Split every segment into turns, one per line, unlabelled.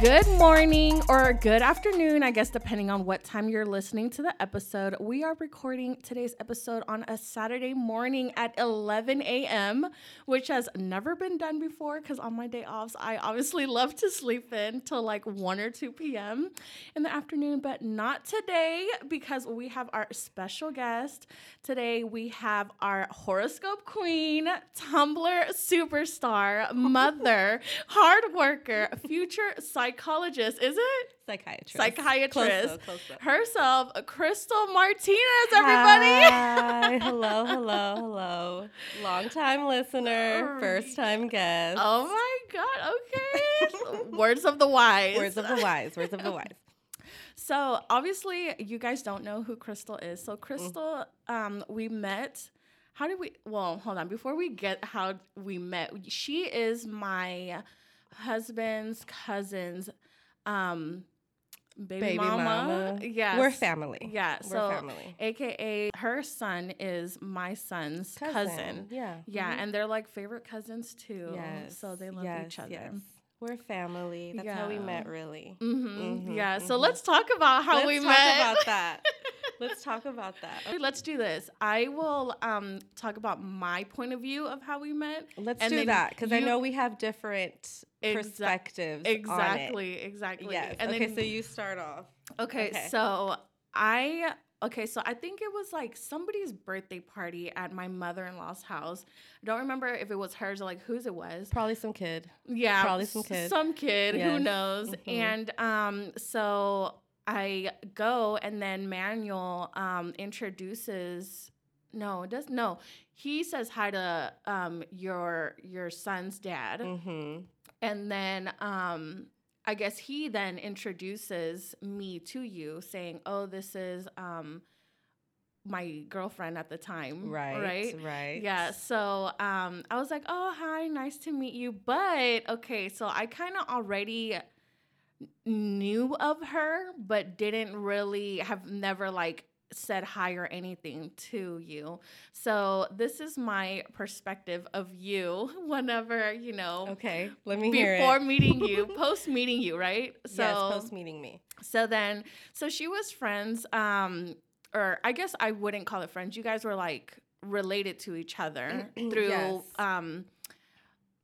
Good morning or good afternoon, I guess, depending on what time you're listening to the episode. We are recording today's episode on a Saturday morning at 11 a.m., which has never been done before because on my day offs, I obviously love to sleep in till like 1 or 2 p.m. in the afternoon, but not today because we have our special guest. Today, we have our horoscope queen, Tumblr superstar, mother, hard worker, future psychologist, is it?
Psychiatrist.
Psychiatrist.
Close though, close though.
Herself, Crystal Martinez, everybody.
Hi. hello, hello, hello. Long time listener, first time guest.
Oh my God. Okay. words of the wise.
Words of the wise. Words of the wise.
So obviously, you guys don't know who Crystal is. So Crystal,
Mm.
um, we met. How did we? Well, hold on. Before we get how we met, she is my husband's cousin's um, baby,
Baby
mama.
mama.
Yes.
We're family.
Yeah.
We're
so,
family.
AKA, her son is my son's cousin.
Yeah.
Yeah,
Mhm.
and they're like favorite cousins too.
Yes.
So they love
yes,
each other.
yes. We're family. That's how we met, really.
Mm-hmm.
Mhm,
Yeah. So
mhm.
let's talk about how
Let's
we met.
Let's talk about that. Let's talk about that.
Okay, Let's do this. I will um, talk about my point of view of how we met.
Let's do that because I know we have different
Exa-
perspectives.
Exactly. Exactly.
Yes.
And
okay,
then,
so you start off.
okay,
okay.
So I. Okay, so I think it was like somebody's birthday party at my mother-in-law's house. I don't remember if it was hers or like whose it was.
Probably some kid.
Yeah,
Probably some kid.
Some kid, who
Yes.
knows?
Mhm.
And um, so I go, and then Manuel um, introduces. No, it does no. He says hi to um, your your son's dad,
Mm-hmm.
and then um, I guess he then introduces me to you, saying, "Oh, this is um, my girlfriend at the time,
Right.
Right."
Right.
Yeah, so um, I was like, "Oh, hi, nice to meet you." But okay, so I kind of already knew of her, but didn't really have never like said hi or anything to you. So this is my perspective of you whenever you know
Okay. Let me hear
before
it.
meeting you, post meeting you, right? So
yes, post meeting me.
so then, so she was friends, um, or I guess I wouldn't call it friends. You guys were like related to each other through
Yes.
um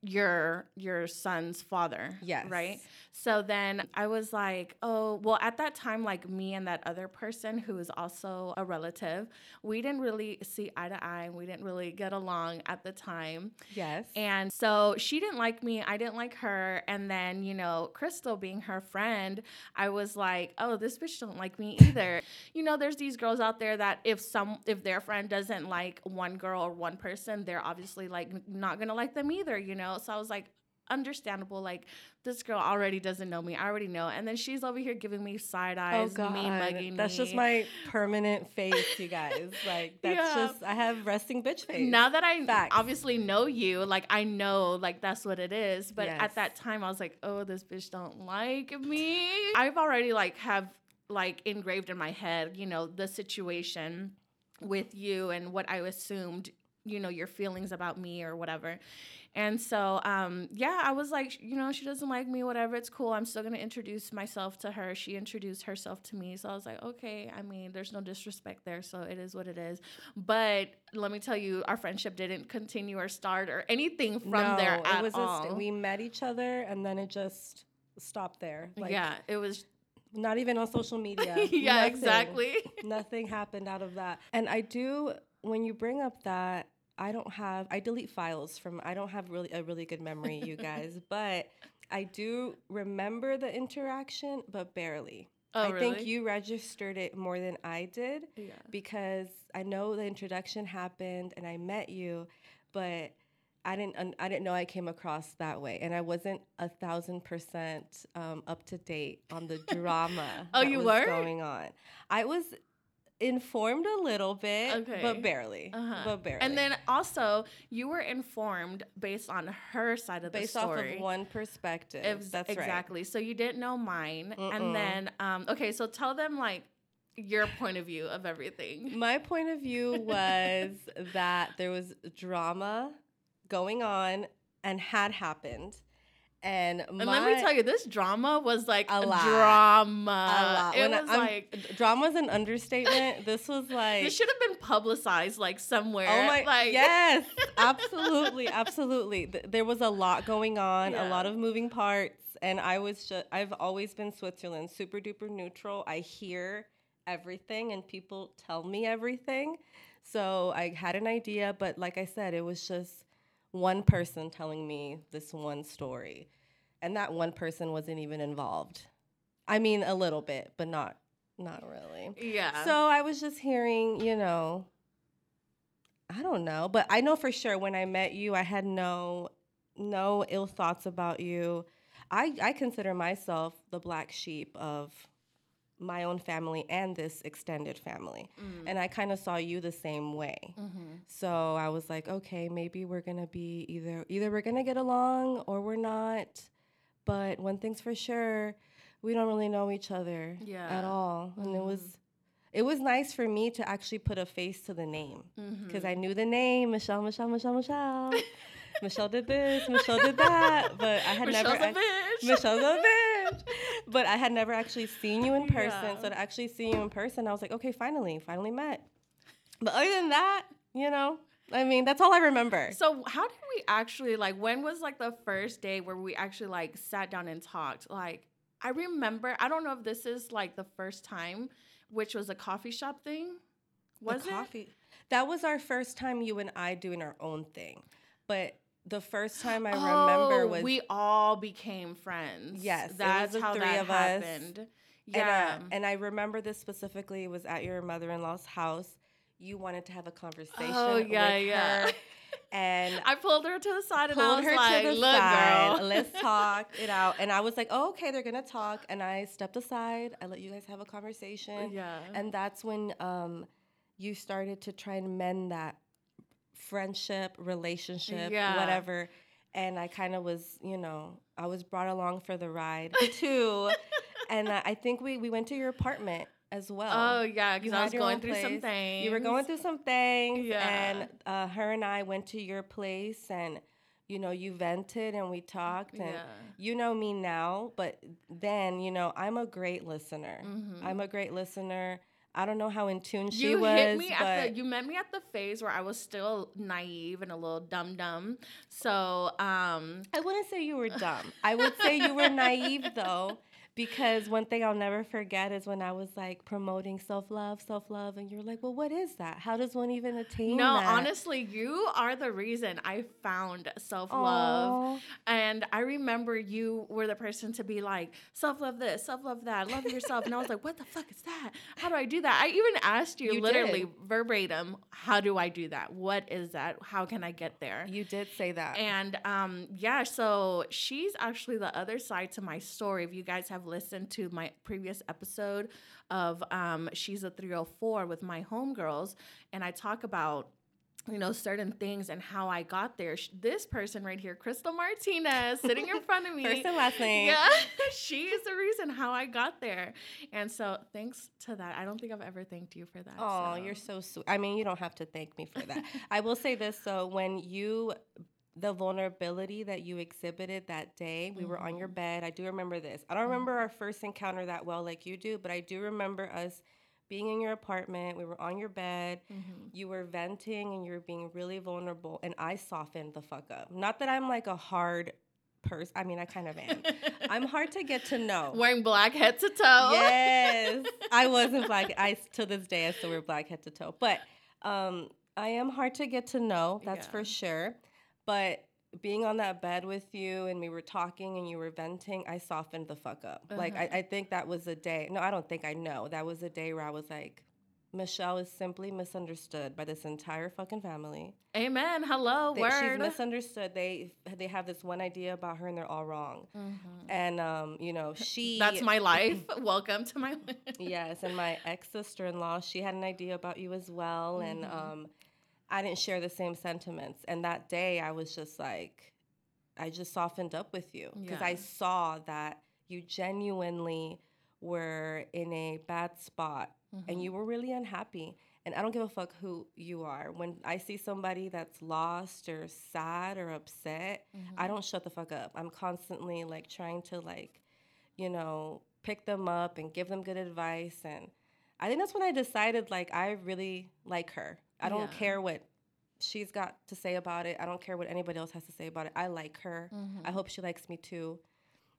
your your son's father.
Yes.
Right. So then I was like, oh, well, at that time, like me and that other person who is also a relative, we didn't really see eye to eye. and We didn't really get along at the time.
Yes.
And so she didn't like me, I didn't like her. And then, you know, Crystal being her friend, I was like, oh, this bitch don't like me either. you know, there's these girls out there that if some if their friend doesn't like one girl or one person, they're obviously like not gonna like them either, you know? So I was like, understandable, like this girl already doesn't know me. I already know. And then she's over here giving me side
oh
eyes,
God.
mean mugging
That's just my permanent face, you guys. Like that's
Yeah.
just I have resting bitch face.
Now that I
Facts.
obviously know you, like I know like that's what it is. But
Yes.
at that time I was like, oh, this bitch don't like me. I've already like have like engraved in my head, you know, the situation with you and what I assumed, you know, your feelings about me or whatever. And so, um, yeah, I was like, you know, she doesn't like me, whatever. It's cool. I'm still gonna introduce myself to her. She introduced herself to me, so I was like, okay. I mean, there's no disrespect there, so it is what it is. But let me tell you, our friendship didn't continue or start or anything from
no,
there at
it was
all.
Just, we met each other and then it just stopped there. Like
yeah, it was.
not even on social media.
yeah,
Nothing.
exactly.
Nothing happened out of that. And I do when you bring up that I don't have I delete files from I don't have really a really good memory, you guys, but I do remember the interaction, but barely.
Oh,
I
really?
think you registered it more than I did
Yeah.
because I know the introduction happened and I met you, but I didn't I didn't know I came across that way, and I wasn't a thousand percent um, up to date on the drama.
Oh,
that
you
was
weren't?
going on. I was informed a little bit,
Okay.
but barely,
Uh-huh.
but barely.
And then also, you were informed based on her side of
based
the story.
Based off of one perspective.
Ex-
That's right.
exactly. So you didn't know mine,
Mm-mm.
and then um, okay. So tell them like your point of view of everything.
My point of view was that there was drama going on and had happened. And,
And
my,
let me tell you, this drama was like
A lot.
drama.
a lot.
It
When
was
I'm-
like
drama's an understatement. this was like
this should have been publicized like somewhere.
Oh my!
like
yes, absolutely, absolutely. Th- There was a lot going on,
Yeah.
a lot of moving parts, and I was just. I've always been Switzerland, super duper neutral. I hear everything, and people tell me everything. So I had an idea, but like I said, it was just one person telling me this one story, and that one person wasn't even involved. I mean, a little bit, but not not really.
Yeah.
So I was just hearing, you know, I don't know, but I know for sure when I met you, I had no no ill thoughts about you. I I consider myself the black sheep of my own family and this extended family.
Mm.
And I kind of saw you the same way.
Mhm.
So I was like, okay, maybe we're going to be either either we're going to get along or we're not. But one thing's for sure, we don't really know each other
Yeah.
at all. And it was it was nice for me to actually put a face to the name because
Mhm.
I knew the name Michelle, Michelle, Michelle, Michelle. Michelle did this, Michelle did that, but I had
Michelle's
never
a bitch.
Michelle's a bitch. But I had never actually seen you in person.
Yeah.
So to actually see you in person, I was like, okay, finally, finally met. But other than that, you know, I mean, that's all I remember.
So how did we actually like when was like the first day where we actually like sat down and talked? Like I remember, I don't know if this is like the first time, which was a coffee shop thing. Was
the
it?
coffee. That was our first time you and I doing our own thing. But the first time I remember
Oh,
was
we all became friends.
Yes,
that's how
three
that
of us.
happened.
And,
Yeah.
uh, and I remember this specifically it was at your mother-in-law's house. You wanted to have a conversation
oh yeah, yeah.
her, and
I pulled her to the side and I was
her
like,
to the
"Look,
side.
girl,
Let's talk it out. And I was like, oh, okay, they're gonna talk. And I stepped aside. I let you guys have a conversation.
yeah,
And that's when um, you started to try and mend that friendship, relationship,
Yeah.
whatever. And I kind of was, you know, I was brought along for the ride too. and I I think we we went to your apartment as well.
oh yeah, because I was going through some things.
You were going through some things,
Yeah.
and uh, her and I went to your place, and you know, you vented and we talked, and
Yeah.
you know me now, but then you know, I'm a great listener.
Mhm.
I'm a great listener. I don't know how in tune she
you
was,
hit me
but
at the you met me at the phase where I was still naive and a little dumb dumb. So um
I wouldn't say you were dumb. I would say you were naive though, because one thing I'll never forget is when I was like promoting self love, self love, and you're like, "Well, what is that? How does one even attain
no,
that?"
honestly, you are the reason I found self love. And I remember you were the person to be like, self love this, self love that, love yourself. and I was like, what the fuck is that? How do I do that? I even asked you,
You
literally
did.
verbatim, how do I do that? What is that? How can I get there?
You did say that.
And um, yeah, so she's actually the other side to my story. If you guys have listened to my previous episode of um, She's a 304 with my homegirls, and I talk about you know certain things and how I got there. This person right here, Crystal Martinez, sitting in front of me.
First and last name.
Yeah, she is the reason how I got there. And so thanks to that. I don't think I've ever thanked you for that.
Oh,
so.
you're so sweet. I mean, you don't have to thank me for that. I will say this so when you the vulnerability that you exhibited that day, we were on your
Mm-hmm.
bed. I do remember this. I don't remember our first encounter that well like you do, but I do remember us being in your apartment. We were on your bed.
Mhm.
You were venting and you were being really vulnerable and I softened the fuck up. Not that I'm like a hard person. I mean, I kind of am. I'm hard to get to know.
Wearing black head to toe.
Yes, I wasn't black. I to this day I still wear black head to toe, but um, I am hard to get to know. That's
Yeah.
for sure. But being on that bed with you and we were talking and you were venting, I softened the fuck up. Like I,
Uh-huh.
I think that was a day. No, I don't think I know. That was a day where I was like, Michelle is simply misunderstood by this entire fucking family.
Amen. Hello.
They, she's misunderstood. They they have this one idea about her and they're all wrong.
Mhm.
And um, you know, she
That's my life. Welcome to my life.
yes, and my ex sister in law, she had an idea about you as well, and
Mhm.
um, I didn't share the same sentiments. And that day, I was just like, I just softened up with you because I saw that you genuinely were in a bad spot and you were really unhappy. And I don't give a fuck who you are. When I see somebody that's lost or sad or upset,
Mm-hmm.
I don't shut the fuck up. I'm constantly like trying to like, you know, pick them up and give them good advice. And I think that's when I decided like I really like her. I don't
Yeah.
care what she's got to say about it. I don't care what anybody else has to say about it. I like her.
Mm-hmm.
I hope she likes me too.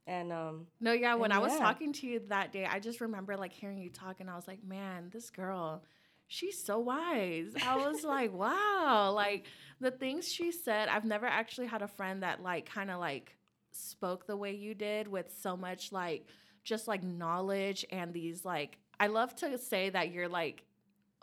And um,
No, yeah, when I was talking to you that day, I just remember like hearing you talk and I was like, man, this girl, she's so wise. I was like, wow. Like the things she said, I've never actually had a friend that like kind of like spoke the way you did with so much like just like knowledge and these like I love to say that you're like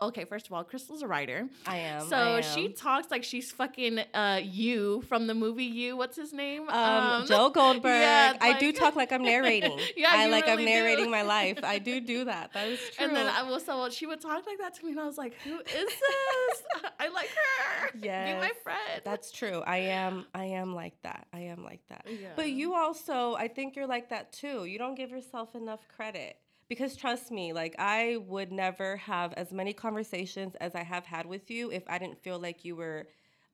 okay, first of all, Crystal's a writer.
I am.
So
I
she talks like she's fucking uh you from the movie You. What's his name?
Um, Joe Goldberg.
yeah,
I do talk like I'm narrating.
Yeah,
I like
really
I'm
do.
narrating my life. I do do that. That is true.
And then I was so she would talk like that to me, and I was like, "Who is this? I like her. Yeah, be my friend."
That's true. I am. I am like that. I am like that.
Yeah.
But you also, I think you're like that too. You don't give yourself enough credit. Because trust me, like I would never have as many conversations as I have had with you if I didn't feel like you were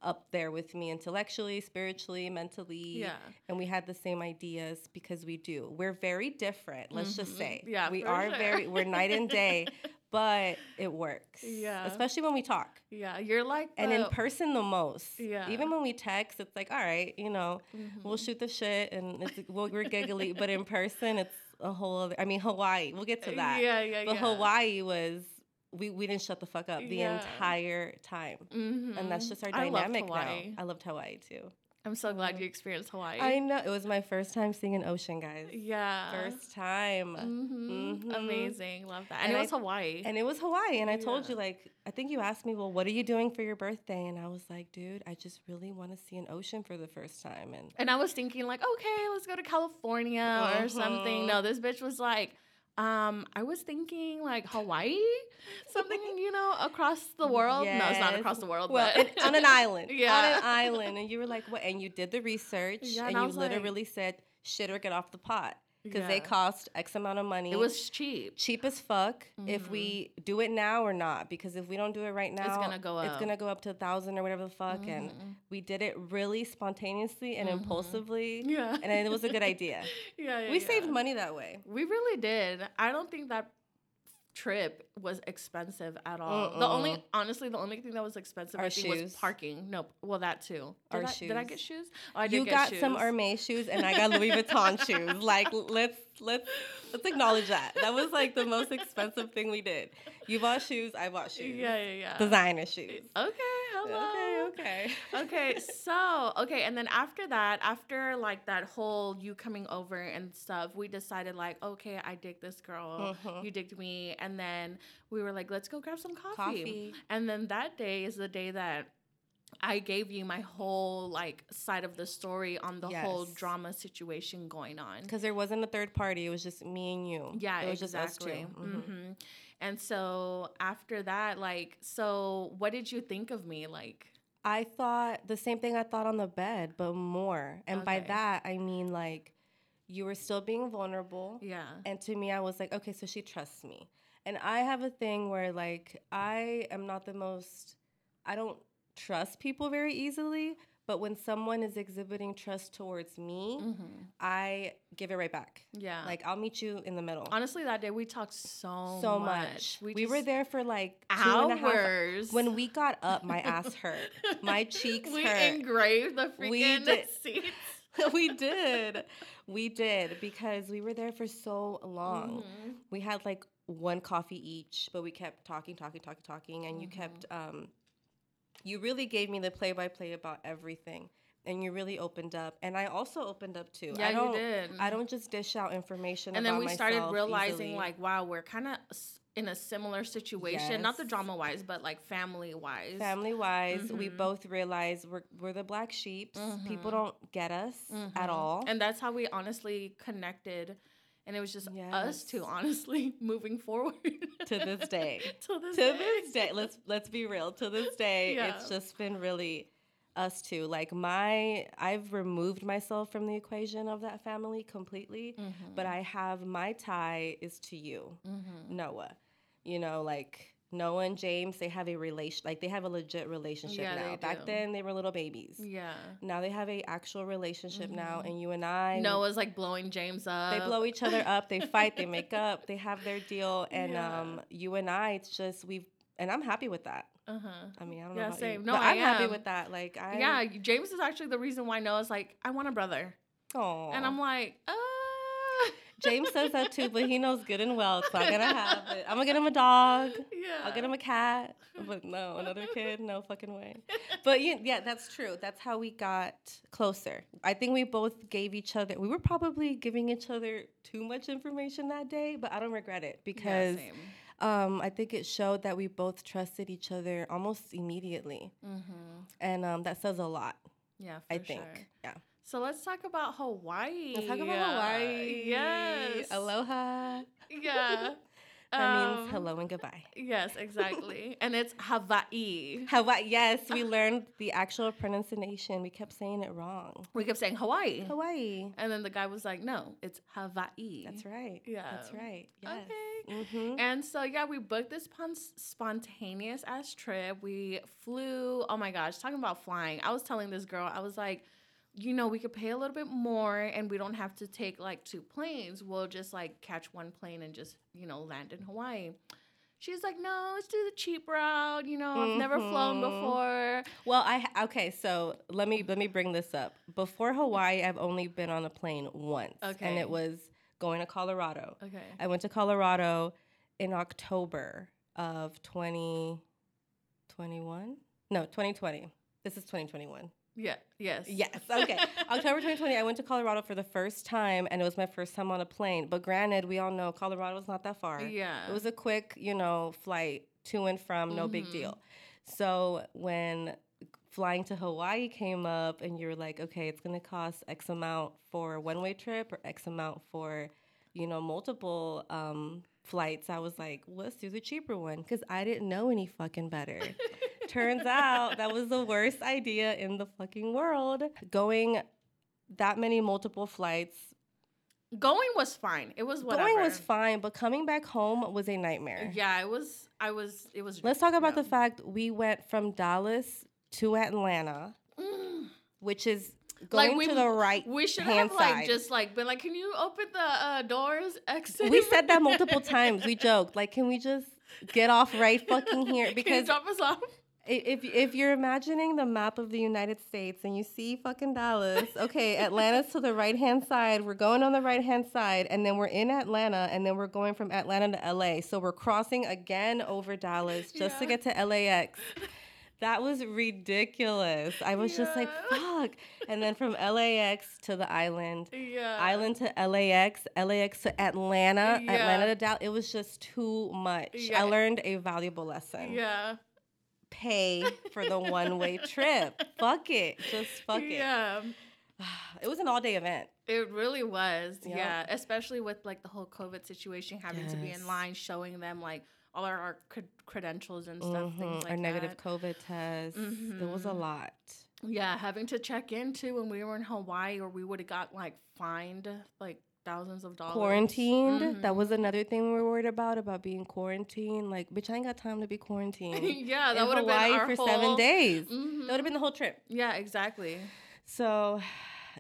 up there with me intellectually, spiritually, mentally.
Yeah.
And we had the same ideas because we do. We're very different, let's just say.
Mm-hmm. Yeah,
We are
sure.
very we're night and day, but it works.
Yeah.
Especially when we talk.
yeah, you're like
And in person the most.
Yeah.
Even when we text, it's like, all right, you know, we'll shoot the shit and it's, we'll, we're giggly. but in person, it's a whole other. I mean, Hawaii. We'll get to that.
Yeah, yeah,
But
yeah.
Hawaii was we we didn't shut the fuck up the
Yeah.
entire time, and that's
Mhm.
just our
I loved
dynamic
Hawaii.
now. I loved Hawaii too.
I'm so glad you experienced Hawaii.
I know it was my first time seeing an ocean, guys.
yeah.
First time.
Mhm.
Mhm.
Amazing. Love that. And,
And
it
I-
was Hawaii.
And it was Hawaii. And I told you, like, I think you asked me, well, what are you doing for your birthday? And I was like, dude, I just really want to see an ocean for the first time. And
And I was thinking like, okay, let's go to California or something.
Mhm.
No, this bitch was like, um, I was thinking like Hawaii, something you know across the world. No, it's not across the world,
well,
but
on an island. On
Yeah.
an island. And you were like, what? And you did the research
Yeah,
and
and
you
was like-
literally said, shit or get off the pot. Because they cost X amount of money.
it was cheap.
cheap as fuck if we mm-hmm. do it now or not. Because if we don't do it right now, it's
gonna go up.
It's gonna go up to a thousand or whatever the fuck. And mm-hmm. we did it really spontaneously and mm-hmm. impulsively.
Yeah.
And it was a good idea.
Yeah, yeah.
we
yeah.
saved money that way.
We really did. I don't think that trip was expensive at all. The only, honestly, the only thing that was expensive,
Our
I think, was parking. No, well, that too. Did,
Our
I, did I get
shoes.
shoes? Oh, I did
You got
shoes.
some Hermes shoes and I got Louis Vuitton shoes. Like let's let's let's acknowledge that. That was like the most expensive thing we did. You bought shoes, I bought shoes.
Yeah, yeah, yeah.
Designer shoes.
Okay, hello.
Okay, okay.
okay, so okay, and then after that, after like that whole you coming over and stuff, we decided like, okay, I dig this girl,
Mhm.
you digged me, and then we were like, let's go grab some coffee.
Coffee.
And then that day is the day that I gave you my whole like side of the story on the whole drama situation going on.
Because there wasn't a third party, it was just me and you.
Yeah,
it was
exactly.
just us 2 Mhm.
hmm And so after that, like, so what did you think of me? Like,
I thought the same thing I thought on the bed, but more. And by that I mean like you were still being vulnerable.
yeah,
And to me, I was like, okay, so she trusts me. And I have a thing where, like, I am not the most, I don't trust people very easily. But when someone is exhibiting trust towards me,
hmm
I give it right back.
yeah.
Like, I'll meet you in the middle.
honestly, that day we talked so
so
much.
much. We, were there for like two and a half
hours.
When we got up, my ass hurt. My cheeks
we
hurt.
engraved the
We
freaking
did.
seats.
we did. We did because we were there for so long.
Mhm.
We had like one coffee each, but we kept talking, talking, talking, talking, and you kept um you really gave me the play by play about everything. And you really opened up. And I also opened up too.
Yeah,
I
you
don't
did.
I don't just dish out information
And then we started realizing,
easily.
like, wow, we're kind of in a similar situation. Not the drama wise, but like family wise.
family wise, we
Mhm.
both realize we're we're the black sheep. People
Mhm.
don't get us at
Mhm.
all.
And that's how we honestly connected. And it was just us two, honestly, moving forward
to this day.
to this
to
day.
this day let's let's be real to this day
Yeah.
it's just been really us two like my i've removed myself from the equation of that family completely
Mm-hmm.
but i have my tie is to you
Mhm.
noah you know like Noah and James, they have a relation, like they have a legit relationship
Yeah,
now. Back
do.
then, they were little babies.
Yeah.
Now they have a actual relationship now, and you and I,
Noah's like blowing James up.
they blow each other up. They fight. They make up. They have their deal, and
Yeah.
um, you and I, it's just we've, and I'm happy with that.
Uh huh.
I mean, I don't
Yeah,
know about
same.
you,
No, I
I'm happy with that. Like, I
Yeah, James is actually the reason why Noah's like, I want a brother.
Aw.
And I'm like, uh.
James says that too, but he knows good and well it's not gonna happen. I'm gonna get him a dog.
yeah.
I'll get him a cat. But no, another kid, no fucking way. But yeah, yeah, that's true. That's how we got closer. I think we both gave each other. We were probably giving each other too much information that day, but I don't regret it because
yeah,
um, I think it showed that we both trusted each other almost immediately,
Mm-hmm.
and um, that says a lot.
Yeah, for
I think.
sure.
Yeah.
So let's talk about Hawaii.
Let's talk about Hawaii.
Yes.
Aloha.
Yeah.
That means
Um,
hello and goodbye.
Yes, exactly. and it's Hawaii.
Hawaii. Yes, we learned the actual pronunciation. We kept saying it wrong.
We kept saying Hawaii.
Hawaii.
And then the guy was like, no, it's Hawaii.
That's right.
Yeah.
That's right. Yes.
Okay.
Mm-hmm.
And so, yeah, we booked this pon- spontaneous ass trip. We flew. Oh my gosh, talking about flying. I was telling this girl, I was like, you know, we could pay a little bit more and we don't have to take like two planes. We'll just like catch one plane and just, you know, land in Hawaii. She's like, no, let's do the cheap route. You know, I've never flown
Mhm.
before.
Well, I okay. So let me let me bring this up. Before Hawaii, I've only been on a plane once,
Okay.
and it was going to Colorado.
Okay.
I went to Colorado in October of 2021. No, 2020. This is 2021.
Yeah. Yes.
Yes. Okay. October 2020, I went to Colorado for the first time, and it was my first time on a plane. But granted, we all know Colorado's not that far.
Yeah.
It was a quick, you know, flight to and from, no big
Mhm.
deal. So when flying to Hawaii came up, and you're like, okay, it's gonna cost X amount for a one way trip or X amount for, you know, multiple um, flights, I was like, let's do the cheaper one because I didn't know any fucking better. Turns out that was the worst idea in the fucking world. Going that many multiple flights
Going was fine. It was whatever.
Going was fine, but coming back home was a nightmare.
Yeah, it was. I was. It was.
Let's talk about
yeah.
the fact we went from Dallas to Atlanta,
Mm.
which is
Like,
going
we-
to the right.
We should
hand
have like
side.
just like been like, can you open the uh, doors? Exit.
We said that multiple times. We joked, like, can we just get off right fucking here?
Can you
Because
drop us off.
If if you're imagining the map of the United States and you see fucking Dallas, okay, Atlanta's to the right hand side. We're going on the right hand side, and then we're in Atlanta, and then we're going from Atlanta to LA. So we're crossing again over Dallas just to get to LAX. That was ridiculous. I was just like, fuck. And then from LAX to the island,
Yeah.
island to LAX, LAX to Atlanta,
Yeah.
Atlanta to Dallas. It was just too much.
Yeah.
I learned a valuable lesson
Yeah.
Pay for the one way trip. Fuck it. Just fuck it.
Yeah.
It was an all day event.
It really was.
Yep.
Yeah. Especially with like the whole COVID situation, having to be in line, showing them like all our, our cred- credentials and stuff,
Mhm.
things like
Our negative
that.
COVID test. It was a
Mhm.
lot.
Yeah, having to check in too when we were in Hawaii, or we would have got like fined like thousands of dollars.
Quarantined. That
Mhm.
was another thing we were worried about, about being quarantined. Like, bitch, I ain't got time to be quarantined.
yeah, that would have been our
for
whole,
seven days.
Mhm.
That would have been the whole trip.
Yeah, exactly.
So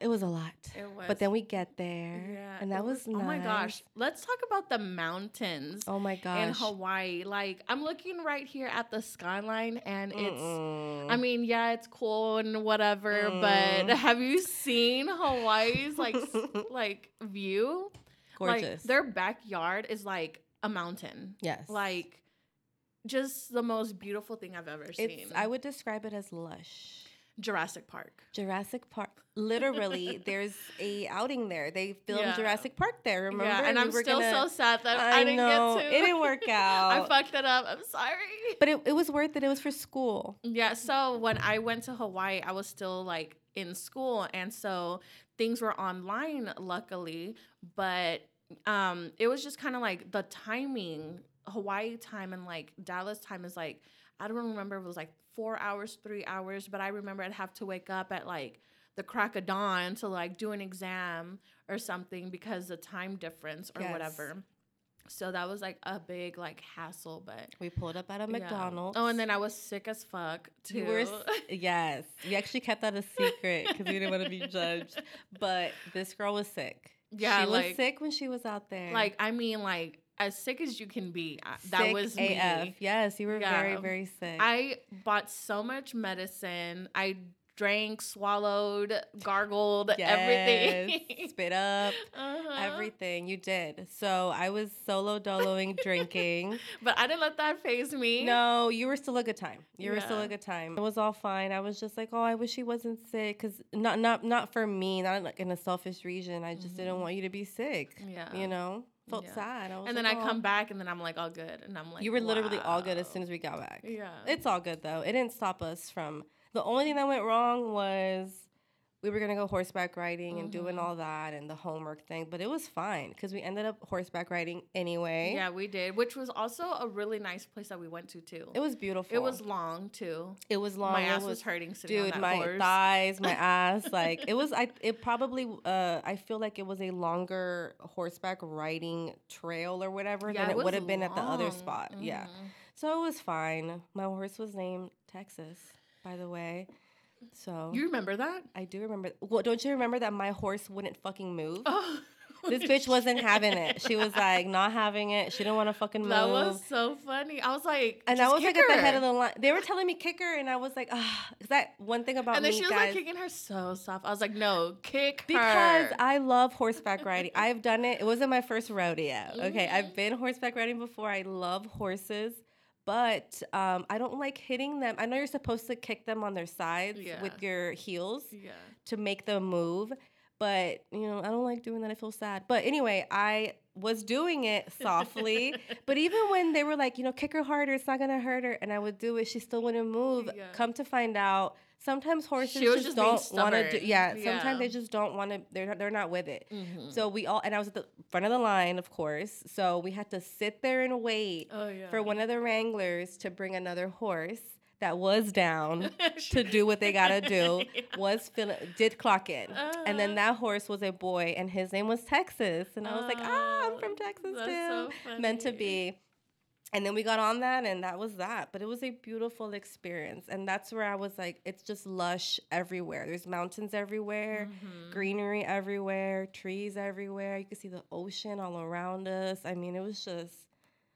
it was a lot.
It was.
But then we get there.
yeah,
And that was,
Oh my gosh, let's talk about the mountains.
Oh my gosh.
in Hawaii. Like I'm looking right here at the skyline and it's
Mm-mm.
I mean, yeah, it's cool and whatever,
Mm.
but have you seen Hawaii's like s- like view? Like
gorgeous.
their backyard is like a mountain.
yes.
Like just the most beautiful thing I've ever seen.
it's I would describe it as lush.
Jurassic Park.
Jurassic Park. Literally, there's a outing there. They filmed
Yeah.
Jurassic Park there. Remember?
yeah, and
We
I'm still
gonna-
so sad that I, didn't
know.
get to.
It didn't work out.
I fucked it up. I'm sorry.
but it, it was worth it. It was for school.
Yeah, so when I went to Hawaii, I was still like in school and so things were online luckily, but um it was just kind of like the timing, Hawaii time and like Dallas time is like I don't remember if it was like 4 hours, 3 hours, but I remember I'd have to wake up at like the crack of dawn to like do an exam or something because the time difference or
Yes.
whatever. So that was like a big like hassle, but
We pulled up at a
yeah.
McDonald's.
Oh, and then I was sick as fuck too.
Were, yes, we actually kept that a secret because we didn't want to be judged. But this girl was sick.
Yeah,
she was
like-
sick when she was out there.
like I mean, like as sick as you can be. I- That
Sick
was
AF.
me.
Yes, you were very,
Yeah.
very sick.
I bought so much medicine. I drank, swallowed, gargled, everything.
Spit up,
Uh-huh.
everything you did. So I was solo doloing, drinking.
But I didn't let that phase me.
No, you were still a good time. You were still a good time. It was all fine. I was just like, oh, I wish he wasn't sick, because not not not for me, not like in a selfish reason. I just didn't want you to be sick.
Mm-hmm. Yeah.
you know, felt
Yeah.
sad. I
And then
like,
I
"Oh."
come back and then I'm like all good. And I'm like,
You were literally all good as soon as we got back.
Yeah.
It's all good though. It didn't stop us from. The only thing that went wrong was we were gonna go horseback riding and doing
Mhm.
all that and the homework thing, but it was fine because we ended up horseback riding anyway.
Yeah, we did, which was also a really nice place that we went to too.
It was beautiful.
It was long too.
It was long.
my ass was, hurting sitting
Dude, my
horse.
thighs, my ass, like it was. I it probably. Uh, I feel like it was a longer horseback riding trail or whatever
Yeah,
than it,
was
would have been at the other spot. Yeah.
Mhm.
So it was fine. My horse was named Texas, by the way. So
You remember that?
I do remember. Well, don't you remember that my horse wouldn't fucking move?
Oh,
This bitch wasn't having it. She was like not having it. She didn't want to fucking move.
That was so funny. I was like,
and I
"Just
was like
kick
at the head of the line. They were telling me kick her, and I was like, ah, is that one thing about me?
And then
me,
she was
guys?
like kicking her so soft. I was like, no, kick
because
her.
I love horseback riding. I've done it. It wasn't my first rodeo. Okay. I've been horseback riding before. I love horses, but um, I don't like hitting them. I know you're supposed to kick them on their sides
Yeah.
with your heels
yeah.
to make them move, but you know I don't like doing that. I feel sad. But anyway, I was doing it softly. but even when they were like, you know, kick her harder, it's not gonna hurt her, and I would do it, she still wouldn't move.
Yeah.
Come to find out, sometimes horses just,
just
don't want to do. Yeah,
Yeah.
sometimes they just don't want to. They're not, they're not with it.
Mhm.
So we all, and I was at the front of the line, of course. So we had to sit there and wait
oh yeah.
for one of the wranglers to bring another horse that was down to do what they gotta do. Was fill, did clock in, and then
Uh.
that horse was a boy, and his name was Texas, and I was like, ah, I'm
Oh,
from Texas too,
so
meant to be. And then we got on that, and that was that. But it was a beautiful experience, and that's where I was like, it's just lush everywhere. There's mountains everywhere
Mhm.
greenery everywhere, trees everywhere. You could see the ocean all around us. I mean, it was just,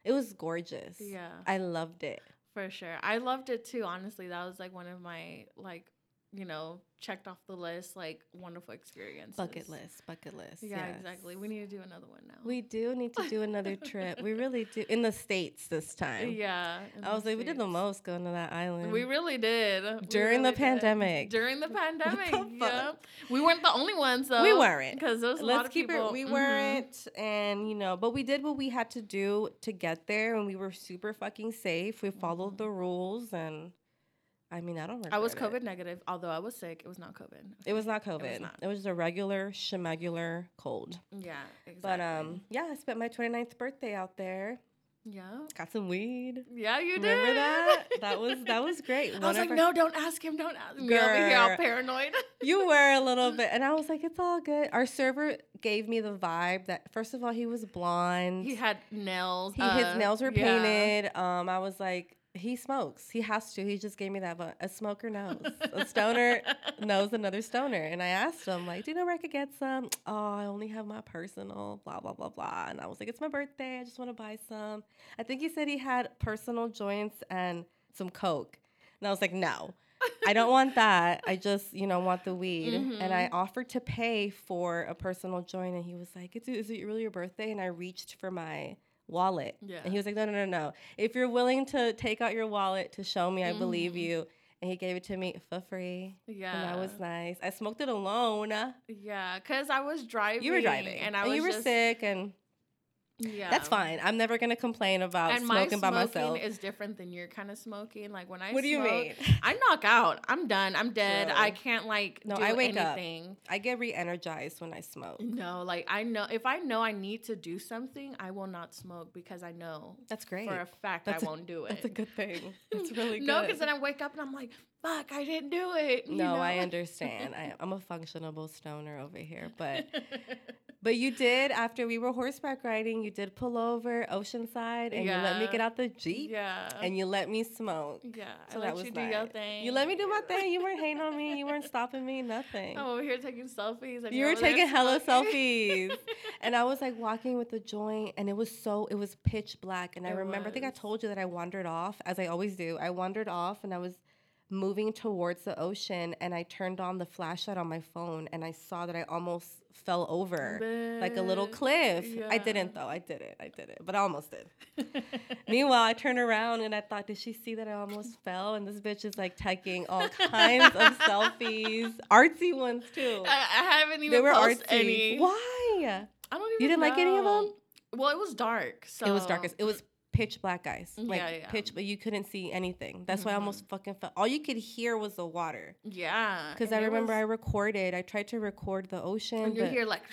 it was gorgeous.
Yeah.
I loved it.
For sure. I loved it too, honestly. That was like one of my like, you know, checked off the list, like wonderful experiences.
Bucket list, bucket list.
Yeah,
yes.
exactly. We need to do another one now.
We do need to do another trip. We really do. In the States this time.
Yeah.
I was
the
like, we did the most going to that island.
We really did.
During the
really did.
pandemic.
During the pandemic,
the
yeah. We weren't the only ones though.
We weren't.
because there was a lot
Let's
of
keep
people.
it. We
Mhm.
weren't, and you know, but we did what we had to do to get there, and we were super fucking safe. We followed the rules, and I mean, I don't.
I was
regret it.
COVID negative, although I was sick. It was not COVID.
It was not COVID. It was,
not.
just a regular schmegular cold.
Yeah, exactly.
But um, yeah, I spent my 29th birthday out there.
yeah,
Got some weed.
yeah, you did.
Remember that? That was that was great.
I
One
was like,
our-
no, don't ask him. Don't ask me. Over here, all
Girl.
paranoid.
You were a little bit, and I was like, it's all good. Our server gave me the vibe that first of all, he was blonde.
he had nails.
He,
uh,
his nails were
yeah.
painted. Um, I was like, he smokes. He has to. He just gave me that. But a smoker knows. a stoner knows another stoner. And I asked him, like, do you know where I could get some? Oh, I only have my personal. Blah blah blah blah. And I was like, it's my birthday. I just want to buy some. I think he said he had personal joints and some coke. And I was like, no. I don't want that. I just, you know, want the weed. And I mm-hmm. offered to pay for a personal joint, and he was like, "Is it, is it really your birthday?" And I reached for my wallet,
Yeah.
and he was like, "No, no, no, no. If you're willing to take out your wallet to show me, I believe
Mhm.
you." And he gave it to me for free,
Yeah,
and that was nice. I smoked it alone.
yeah. Cause I was driving.
You were driving,
and I was
you were
just,
sick, and
Yeah,
that's fine. I'm never gonna complain about
And
smoking
my
by
smoking
myself.
is different than your kind of smoking. Like when I
What do you
smoke,
mean?
I knock out. I'm done. I'm dead.
Girl.
I can't like
No,
do
I wake up.
anything.
I get re-energized when I smoke.
No, like I know if I know I need to do something, I will not smoke because I know
That's great.
for a fact
That's a-
won't do it.
That's a good thing. It's really good.
no, because then I wake up and I'm like, fuck, I didn't do it.
No,
know?
I understand. I, I'm a functionable stoner over here, but But you did after we were horseback riding. You did pull over Oceanside, and you let me get out the jeep,
Yeah.
and you let me smoke.
yeah.
So
I
that was
you do your thing.
You let me do my thing. You weren't hating on me. You weren't stopping me. Nothing.
I'm over here taking selfies.
You were taking hella selfies, and I was like walking with the joint, and it was so it was pitch black. And I
It
remember, I think I told you that I wandered off, as I always do. I wandered off, and I was moving towards the ocean, and I turned on the flashlight on my phone, and I saw that I almost fell over like a little cliff. I didn't though. I didn't. I didn't, but I almost did. Meanwhile, I turned around and I thought, did she see that I almost fell? And this bitch is like taking all kinds of selfies, artsy ones too.
I, I haven't even
They were artsy.
any.
Why?
I don't even.
You didn't like any of them?
Well, it was dark. So
It was darkest. It was pitch black guys, like
Yeah, yeah.
pitch, but you couldn't see anything. That's why I almost fucking fell. All you could hear was the water.
Yeah.
Because I remember I recorded. I tried to record the ocean,
And you hear like.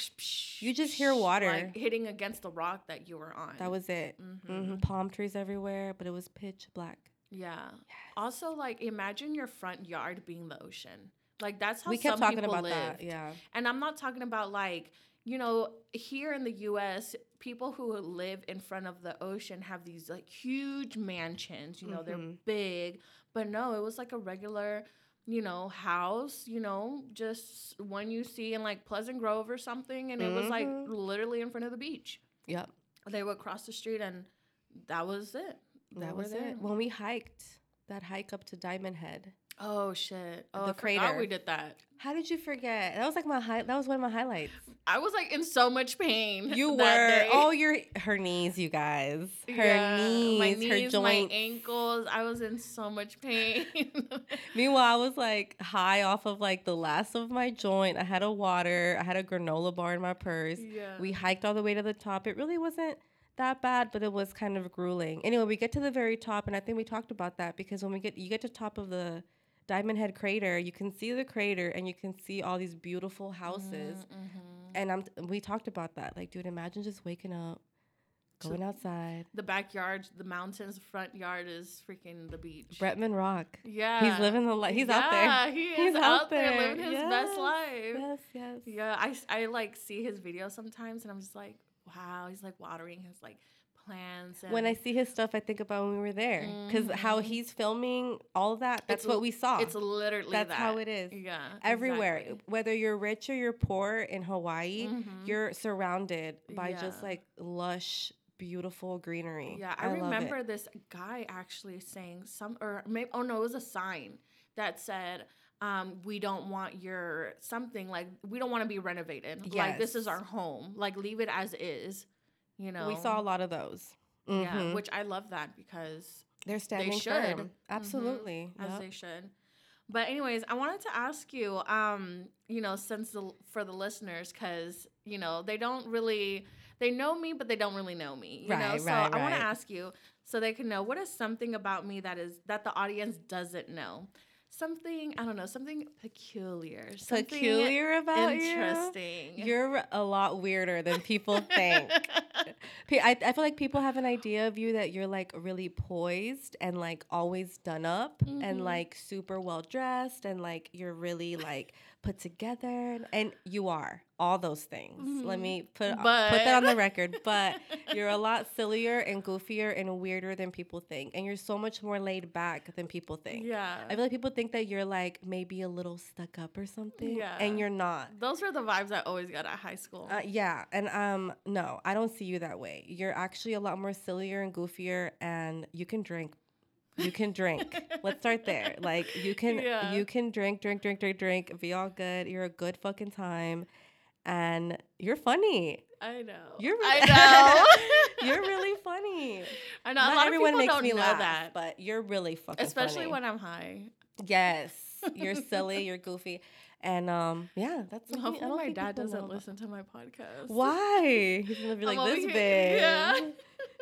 You just hear water.
Like hitting against the rock that you were on.
that was it.
Mhm.
hmm Palm trees everywhere, but it was pitch black.
Yeah. Also, like, imagine your front yard being the ocean. Like that's how
we kept
some
talking
people
about
live.
that. Yeah.
And I'm not talking about like, you know, here in the US, people who live in front of the ocean have these like huge mansions, you know, they're
Mhm.
big. But no, it was like a regular, you know, house, you know, just one you see in like Pleasant Grove or something. And it was like
Mhm.
literally in front of the beach.
Yep.
They would cross the street and that was it.
That was
there.
it. When we hiked that hike up to Diamond Head.
Oh shit! Oh,
The
I
crater.
we did that.
How did you forget? That was like my high. That was one of my highlights.
I was like in so much pain.
You were. Oh, your her knees, you guys. Her
Yeah,
knees,
my
her
knees, my
joints.
ankles. I was in so much pain.
Meanwhile, I was like high off of like the last of my joint. I had a water. I had a granola bar in my purse.
yeah.
We hiked all the way to the top. It really wasn't that bad, but it was kind of grueling. Anyway, we get to the very top, and I think we talked about that because when we get you get to top of the Diamond Head crater, you can see the crater and you can see all these beautiful houses.
Mhm.
And I'm we talked about that. Like, dude, imagine just waking up, going outside.
The backyard, the mountains, front yard is freaking the beach.
Bretman Rock.
yeah.
He's living the life. He's out there.
Yeah, he
He's out
out there
there.
living his best life.
Yes, yes.
Yeah, I, I like see his videos sometimes and I'm just like, wow, he's like watering his like plants. And
When I see his stuff, I think about when we were there because how
Mhm.
he's filming all that. That's
It's
what we saw.
it's literally
That's
that.
how it is.
Yeah.
everywhere.
exactly.
Whether you're rich or you're poor in Hawaii,
Mhm.
you're surrounded by just like lush, beautiful greenery.
Yeah, I,
it.
remember this guy actually saying some, or maybe, oh no, it was a sign that said, um, "We don't want your something like we don't want to be renovated. Like this is our home. Like leave it as is." You know,
We saw a lot of those.
yeah,
Mhm.
which I love that because
They're standing they
should.
firm.
Mhm.
Absolutely.
as they should. But anyways, I wanted to ask you, um, you know, since the for the listeners, because you know they don't really they know me, but they don't really know me. You know,
Right,
so
right,
I want to ask you so they can know what is something about me that is that the audience doesn't know. Something I don't know, something peculiar, something
Peculiar about
interesting.
you. You're a lot weirder than people think. I, I feel like people have an idea of you that you're like really poised and like always done up
Mhm.
and like super well dressed and like you're really like put together and you are all those things. Let
Mhm.
me put put that on the record. But you're a lot sillier and goofier and weirder than people think, and you're so much more laid back than people think.
yeah.
I feel like people think that you're like maybe a little stuck up or something,
Yeah.
and you're not.
Those were the vibes I always got at high school.
Uh, yeah, and um, no, I don't see you that way. You're actually a lot more sillier and goofier, and you can drink. You can drink. Let's start there. Like you can,
Yeah.
you can drink, drink, drink, drink, drink. Be all good. You're a good fucking time, and you're funny.
I know.
You're
I
really-
know.
you're really funny.
I know. a
Not
lot
everyone
of people
makes me laugh,
that,
but you're really fucking
especially
funny.
when I'm high.
Yes, you're silly, you're goofy, and um, yeah, that's. I
Hopefully,
don't
my dad doesn't listen to my podcast.
Why? He's gonna be like this bitch.
yeah.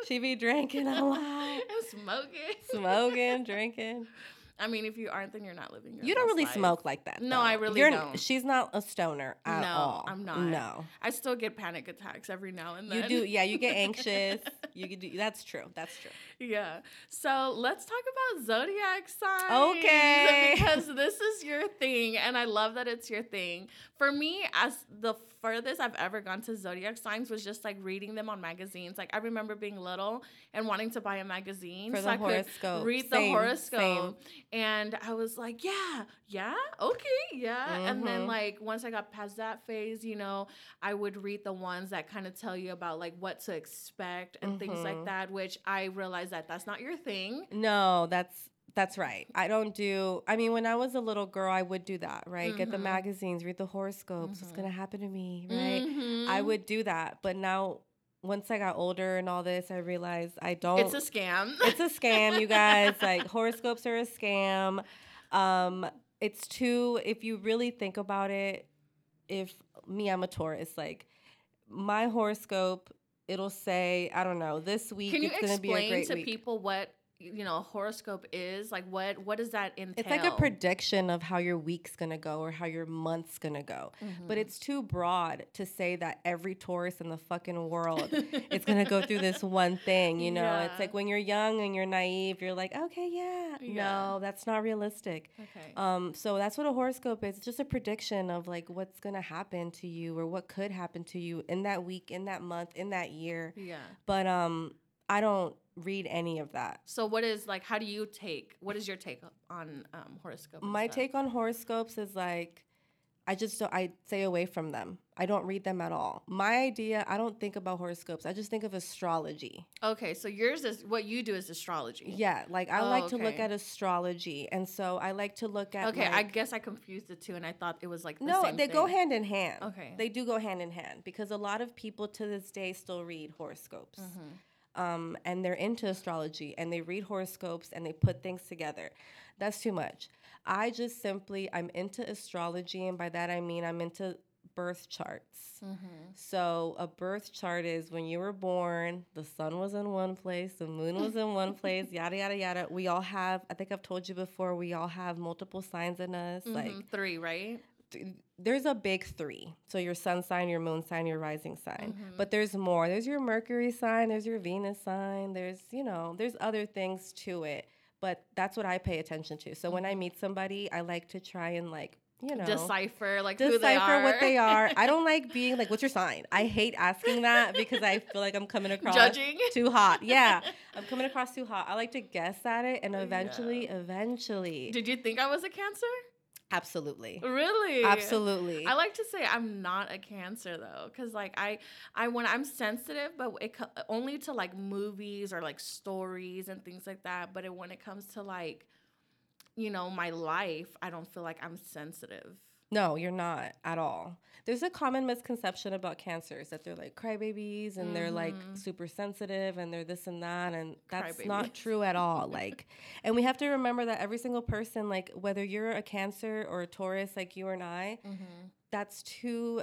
She be drinking a lot,
I'm smoking.
smoking, drinking.
I mean, if you aren't, then you're not living your
You don't really
life.
smoke like that.
No,
though.
I really
You're,
don't.
She's not a stoner at
No,
all.
I'm not.
No,
I still get panic attacks every now and then.
you do. Yeah, you get anxious. you do. That's true. That's true.
Yeah. So let's talk about zodiac signs.
Okay.
Because this is your thing, and I love that it's your thing. For me, as the furthest I've ever gone to zodiac signs was just like reading them on magazines. Like I remember being little and wanting to buy a magazine
For
so I could read
Same,
the horoscope,
same.
and I was like, yeah, yeah, okay, yeah. And then
Mhm.
like once I got past that phase, you know, I would read the ones that kind of tell you about like what to expect and things like
Mhm.
that. Which I realized that that's not your thing.
No, that's that's right. I don't do. I mean, when I was a little girl, I would do that. Right, get the
Mhm.
magazines, read the horoscopes. What's
Mhm.
gonna happen to me? Right.
Mhm.
I would do that, but now once I got older and all this, I realized I don't.
It's a scam.
it's a scam, you guys. Like horoscopes are a scam. Um, it's too. If you really think about it, if me, I'm a Taurus. Like my horoscope, it'll say, I don't know, this week
Can you
it's gonna be a
explain
great
to
week.
people what you know a horoscope is? Like what what does that entail?
It's like a prediction of how your week's gonna go or how your month's gonna go.
Mm-hmm.
But it's too broad to say that every Taurus in the fucking world is gonna go through this one thing. You know,
Yeah.
it's like when you're young and you're naive, you're like, okay, yeah.
Yeah.
No, that's not realistic.
okay.
Um, so that's what a horoscope is. It's just a prediction of like what's gonna happen to you or what could happen to you in that week, in that month, in that year.
yeah.
But um, I don't read any of that.
So what is like? How do you take? What is your take on um, horoscope? and
My
stuff?
take on horoscopes is like, I just don't, I stay away from them. I don't read them at all. My idea, I don't think about horoscopes. I just think of astrology.
Okay, so yours is what you do is astrology.
Yeah, like I
Oh,
like to look at astrology, and so I like to look at.
Okay, I guess I confused the two, and I thought it was like the
no, they go hand in hand.
Okay.
they do go hand in hand because a lot of people to this day still read horoscopes.
Mm-hmm.
Um, and they're into astrology and they read horoscopes and they put things together. That's too much. I just simply, I'm into astrology, and by that I mean I'm into birth charts.
Mm-hmm.
So, a birth chart is when you were born, the sun was in one place, the moon was in one place, yada, yada, yada. We all have, I think I've told you before, we all have multiple signs in us. Like,
Mm-hmm. three, right?
Th- there's a big three. So your sun sign, your moon sign, your rising sign.
Mhm.
But there's more. There's your Mercury sign, there's your Venus sign, there's, you know, there's other things to it. But that's what I pay attention to. So when I meet somebody, I like to try and like, you know,
Decipher like who they
decipher
are.
what they are. I don't like being like, what's your sign? I hate asking that because I feel like I'm coming across
Judging.
too hot. Yeah. I'm coming across too hot. I like to guess at it and eventually, eventually.
Did you think I was a Cancer?
Absolutely.
Really?
Absolutely.
I like to say I'm not a cancer though, because like I, I when I'm sensitive, but it only to like movies or like stories and things like that. But it, when it comes to like, you know, my life, I don't feel like I'm sensitive.
No, you're not at all. There's a common misconception about cancers that they're like crybabies and they're like
Mhm.
super sensitive and they're this and that and that's not true at all. Like and we have to remember that every single person like whether you're a cancer or a Taurus like you and I,
Mm-hmm.
that's too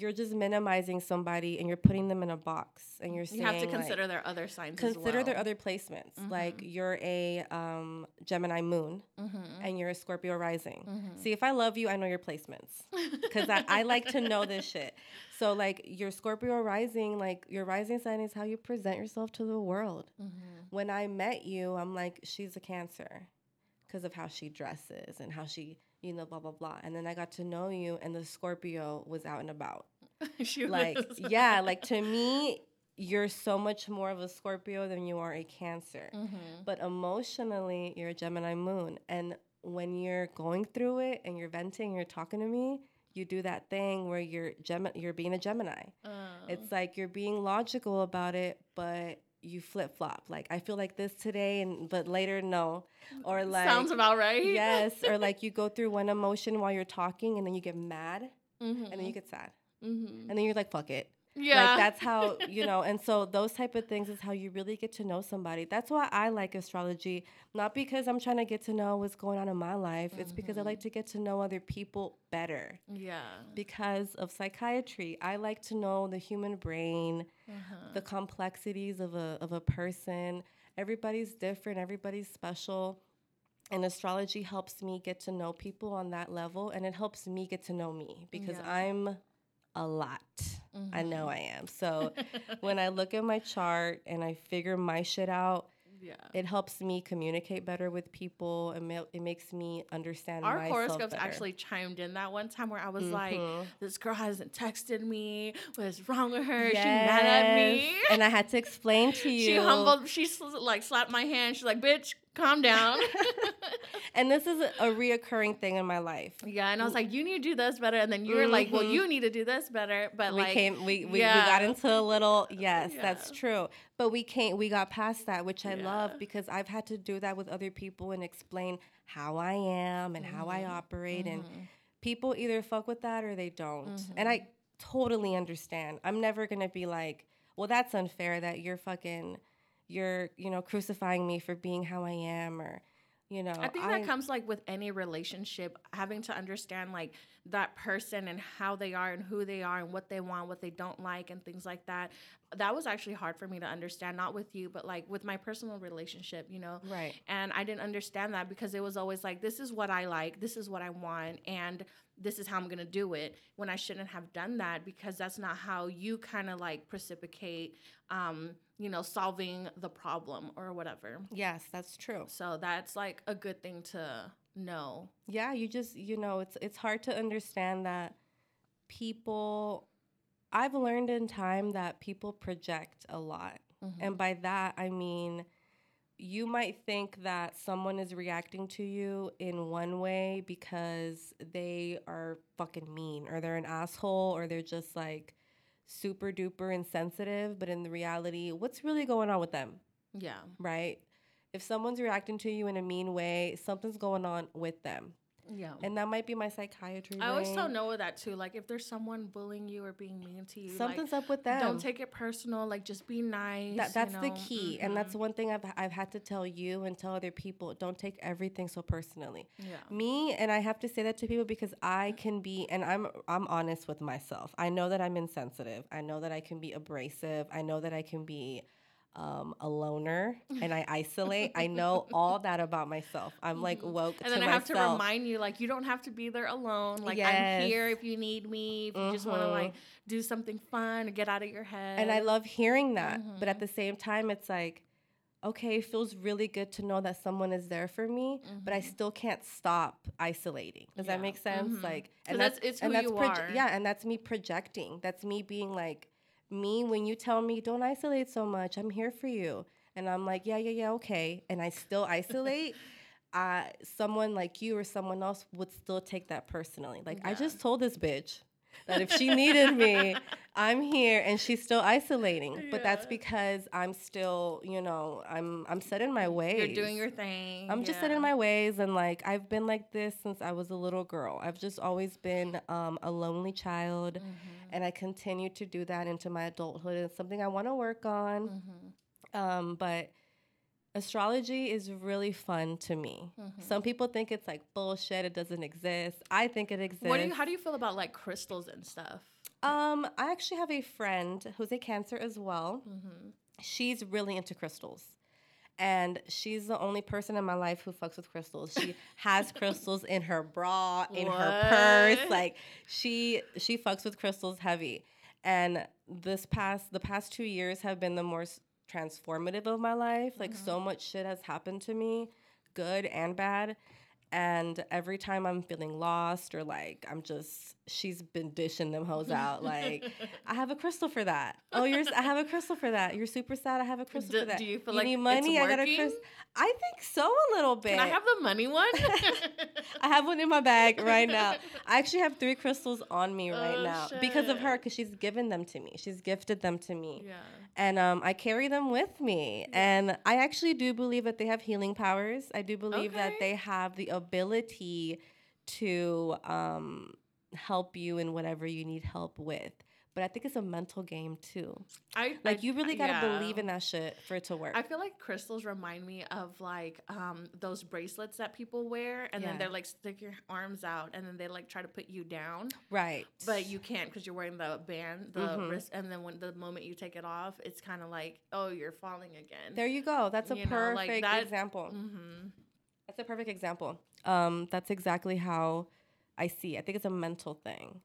you're just minimizing somebody and you're putting them in a box and you're saying
You have to
like,
consider their other signs. as
consider their other placements.
Mhm.
Like you're a um, Gemini moon
Mhm.
and you're a Scorpio rising.
Mhm.
See, if I love you, I know your placements because I, I like to know this shit. So, like, your Scorpio rising, like, your rising sign is how you present yourself to the world.
Mhm.
When I met you, I'm like, she's a Cancer because of how she dresses and how she, you know, blah, blah, blah. And then I got to know you, and the Scorpio was out and about.
she
Like,
was.
yeah, like, to me, you're so much more of a Scorpio than you are a Cancer.
Mhm.
But emotionally, you're a Gemini moon. And when you're going through it and you're venting, you're talking to me, you do that thing where you're Gemi- you're being a Gemini.
Oh.
It's like you're being logical about it, but you flip flop. Like I feel like this today, and but later no, or like
sounds about right.
yes, or like you go through one emotion while you're talking, and then you get mad,
Mhm.
and then you get sad,
Mhm.
and then you're like fuck it.
Yeah.
Like that's how, you know, and so those type of things is how you really get to know somebody. That's why I like astrology, not because I'm trying to get to know what's going on in my life. It's because I like to get to know other people better.
yeah.
Because of psychiatry, I like to know the human brain,
Uh-huh.
the complexities of a of a person. Everybody's different, everybody's special. And astrology helps me get to know people on that level and it helps me get to know me because
Yeah.
I'm a lot. I
Mhm.
know I am. So when I look at my chart and I figure my shit out,
Yeah.
It helps me communicate better with people. It, ma- it makes me understand
Our
myself
horoscopes
better.
actually chimed in that one time where I was like,
Mhm.
this girl hasn't texted me. What's wrong with her? She mad at me.
And I had to explain to you.
She humbled. She like slapped my hand. She's like, "Bitch, calm down."
and this is a, reoccurring thing in my life.
yeah, and I was like, "You need to do this better," and then you're like, "Well,
Mhm.
you need to do this better." But
we
like,
came we, we, we got into a little yes that's true but we can't we got past that which i love because i've had to do that with other people and explain how i am and how i
Mhm.
operate and
Mhm.
people either fuck with that or they don't and i totally understand i'm never gonna be like well that's unfair that you're fucking you're you know crucifying me for being how i am or you know
I think that comes like with any relationship, having to understand like that person and how they are and who they are and what they want, what they don't like, and things like that. That was actually hard for me to understand, not with you, but like with my personal relationship, you know?
right
And I didn't understand that because it was always like, this is what I like, this is what I want, and this is how I'm gonna do it. When I shouldn't have done that because that's not how you kind of like precipitate, um, you know, solving the problem or whatever.
yes that's true
So that's like a good thing to know.
yeah you just you know it's it's hard to understand that people i've learned in time that people project a lot
Mm-hmm.
and by that i mean you might think that someone is reacting to you in one way because they are fucking mean or they're an asshole or they're just like super duper insensitive but in the reality what's really going on with them?
Yeah.
right? If someone's reacting to you in a mean way something's going on with them
Yeah.
and that might be my psychiatry.
I always tell. Noah that too. Like if there's someone bullying you or being mean to you,
Something's
like,
up with them.
don't take it personal. Like just be nice.
that,
you
that's the
know?
key, and mm-hmm.
that's
one thing I've I've had to tell you and tell other people. Don't take everything so personally.
yeah.
Me, and I have to say that to people because I can be, and I'm I'm honest with myself. I know that I'm insensitive. I know that I can be abrasive. I know that I can be. Um, a loner and I isolate. I know all that about myself. I'm like woke
Mm-hmm. And then
to
I have to remind you, like, you don't have to be there alone. Like,
Yes.
I'm here if you need me. If you just want to
Mhm.
like do something fun or get out of your head.
And I love hearing that. But
Mhm.
at the same time, it's like, okay, it feels really good to know that someone is there for me, but I still can't stop isolating. Does
Yeah.
that make sense? Like,
'Cause that's- it's
and
who
that's
you
proje-
are.
Yeah, and that's me projecting. That's me being like, me when you tell me don't isolate so much, I'm here for you, and I'm like, yeah, yeah, yeah, okay, and I still isolate. Uh, someone like you or someone else would still take that personally. Like I just told this bitch that if she needed me, I'm here and she's still isolating. But that's because I'm still, you know, I'm I'm set in my ways.
You're doing your thing.
I'm just set in my ways and like I've been like this since I was a little girl. I've just always been um, a lonely child
Mhm.
and I continue to do that into my adulthood. It's something I want to work on.
Mhm.
Um, but astrology is really fun to me.
Mhm.
Some people think it's like bullshit, it doesn't exist. I think it exists.
What do you? How do you feel about like crystals and stuff?
Um, I actually have a friend who's a cancer as well.
Mm-hmm.
She's really into crystals. And she's the only person in my life who fucks with crystals. She has crystals in her bra, in her purse. Like she she fucks with crystals heavy. And this past the past 2 years have been the most transformative of my life. Like so mm-hmm. much shit has happened to me, good and bad. And every time I'm feeling lost or like I'm just, she's been dishing them hoes out. Like, I have a crystal for that. Oh, you're, I have a crystal for that. You're super sad. I have a crystal
Do-
for that.
do you feel like
need
it's
money? I got a crystal. I think so a little bit.
Can I have the money one?
I have one in my bag right now. I actually have three crystals on me right
Oh,
now because of her, because she's given them to me. She's gifted them to me
yeah.
and um, I carry them with me. And I actually do believe that they have healing powers. I do believe that they have the ability to um, help you in whatever you need help with. But I think it's a mental game too.
I
Like
I-
you really gotta
yeah.
believe in that shit for it to work.
I feel like crystals remind me of like um those bracelets that people wear, and
Yeah.
then they're like stick your arms out, and then they like try to put you down,
right.
but you can't because you're wearing the band, the
Mhm.
wrist, and then when the moment you take it off, it's kind of like oh you're falling again.
there you go. That's a
You know, like
perfect
that-
example.
mm-hmm.
That's a perfect example. Um, that's exactly how I see. It. I think it's a mental thing,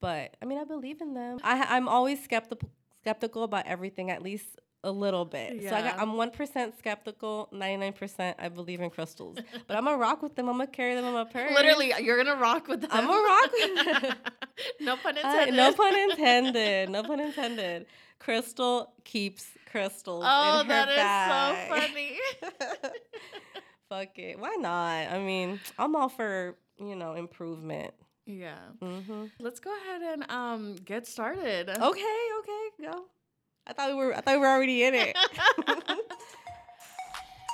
but I mean, I believe in them. I, I'm always skeptical skeptical about everything. At least a little bit. Yeah. So I got, I'm one percent skeptical, ninety nine percent I believe in crystals. but I'm gonna rock with them. I'm gonna carry them in my purse.
Literally, you're gonna rock with them.
I'm gonna rock with them.
no pun
Uh,
intended.
no pun intended. No pun intended. Crystal keeps crystals.
Oh,
in her
that is
bag.
so funny.
Fuck it. Why not? I mean, I'm all for you know improvement.
yeah.
hmm
Let's go ahead and um get started.
Okay. Okay. Go. I thought we were. I thought we were already in it.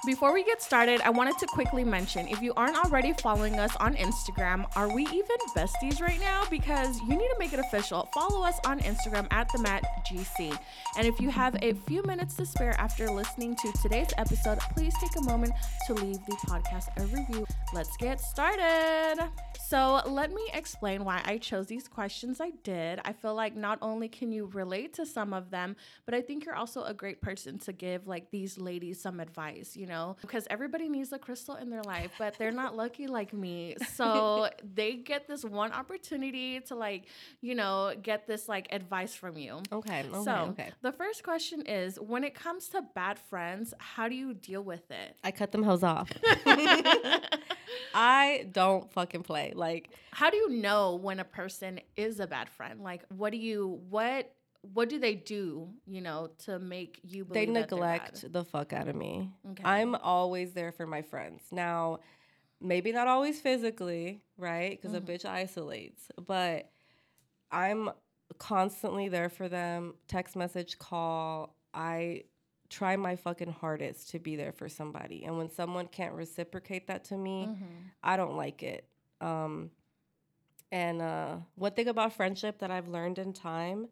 Before we get started, I wanted to quickly mention if you aren't already following us on Instagram, are we even besties right now? Because you need to make it official. Follow us on Instagram at the MAD GC. And if you have a few minutes to spare after listening to today's episode, please take a moment to leave the podcast a review. Let's get started. So, let me explain why I chose these questions I did. I feel like not only can you relate to some of them, but I think you're also a great person to give like these ladies some advice, you know? Know, because everybody needs a crystal in their life, but they're not lucky like me. So, they get this one opportunity to like, you know, get this like advice from you.
okay. Okay.
so,
okay.
the first question is when it comes to bad friends, how do you deal with it?
I cut them hoes off. I don't fucking play. Like
how do you know when a person is a bad friend like what do you what what do they do you know to make you
they
believe that they're
neglect the fuck out of me.
Okay.
I'm always there for my friends. Now, maybe not always physically, right? Because
Mm-hmm.
a bitch isolates, but I'm constantly there for them. Text message, call. I try my fucking hardest to be there for somebody. And when someone can't reciprocate that to me,
Mhm.
I don't like it. Um, and uh, one thing about friendship that I've learned in time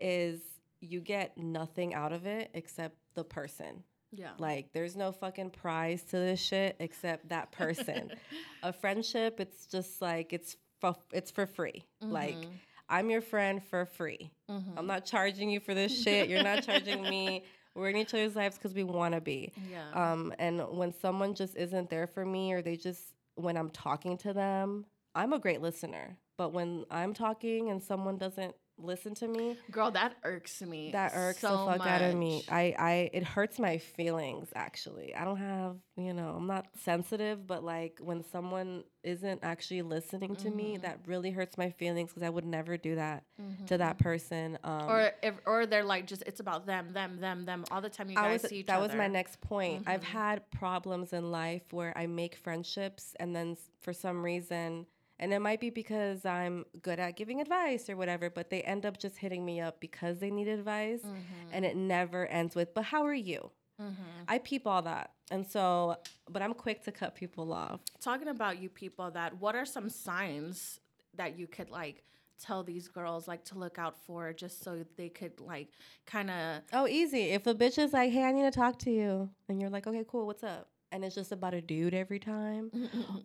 is you get nothing out of it except the person.
yeah
Like, there's no fucking prize to this shit except that person. a friendship, it's just like it's for, it's for free. Like,
Mhm.
I'm your friend for free.
Mhm.
I'm not charging you for this shit. You're not charging me. We're in each other's lives because we want to be.
yeah
Um, and when someone just isn't there for me, or they just, when I'm talking to them, I'm a great listener. But when I'm talking and someone doesn't listen to me,
girl that irks me
that irks
so
the fuck out of me. I, I, it hurts my feelings. Actually, I don't have, you know, I'm not sensitive, but like when someone isn't actually listening to me,
Mhm.
that really hurts my feelings because I would never do that
Mhm.
to that person. Um,
or if or they're like just it's about them them them them all the time you
I
guys
was,
see each
that
other
was my next point. I've
Mhm.
had problems in life where I make friendships and then for some reason, and it might be because I'm good at giving advice or whatever, but they end up just hitting me up because they need advice
Mhm.
and it never ends with, but how are you?
Mhm.
I peep all that. And so, but I'm quick to cut people off.
talking about you people that what are some signs that you could like tell these girls like to look out for just so they could like kind of
Oh, easy. If a bitch is like, hey, I need to talk to you, and you're like, okay, cool, what's up? And it's just about a dude every time.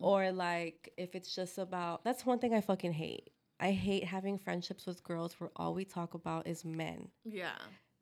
or like if it's just about that's one thing I fucking hate. I hate having friendships with girls where all we talk about is men.
yeah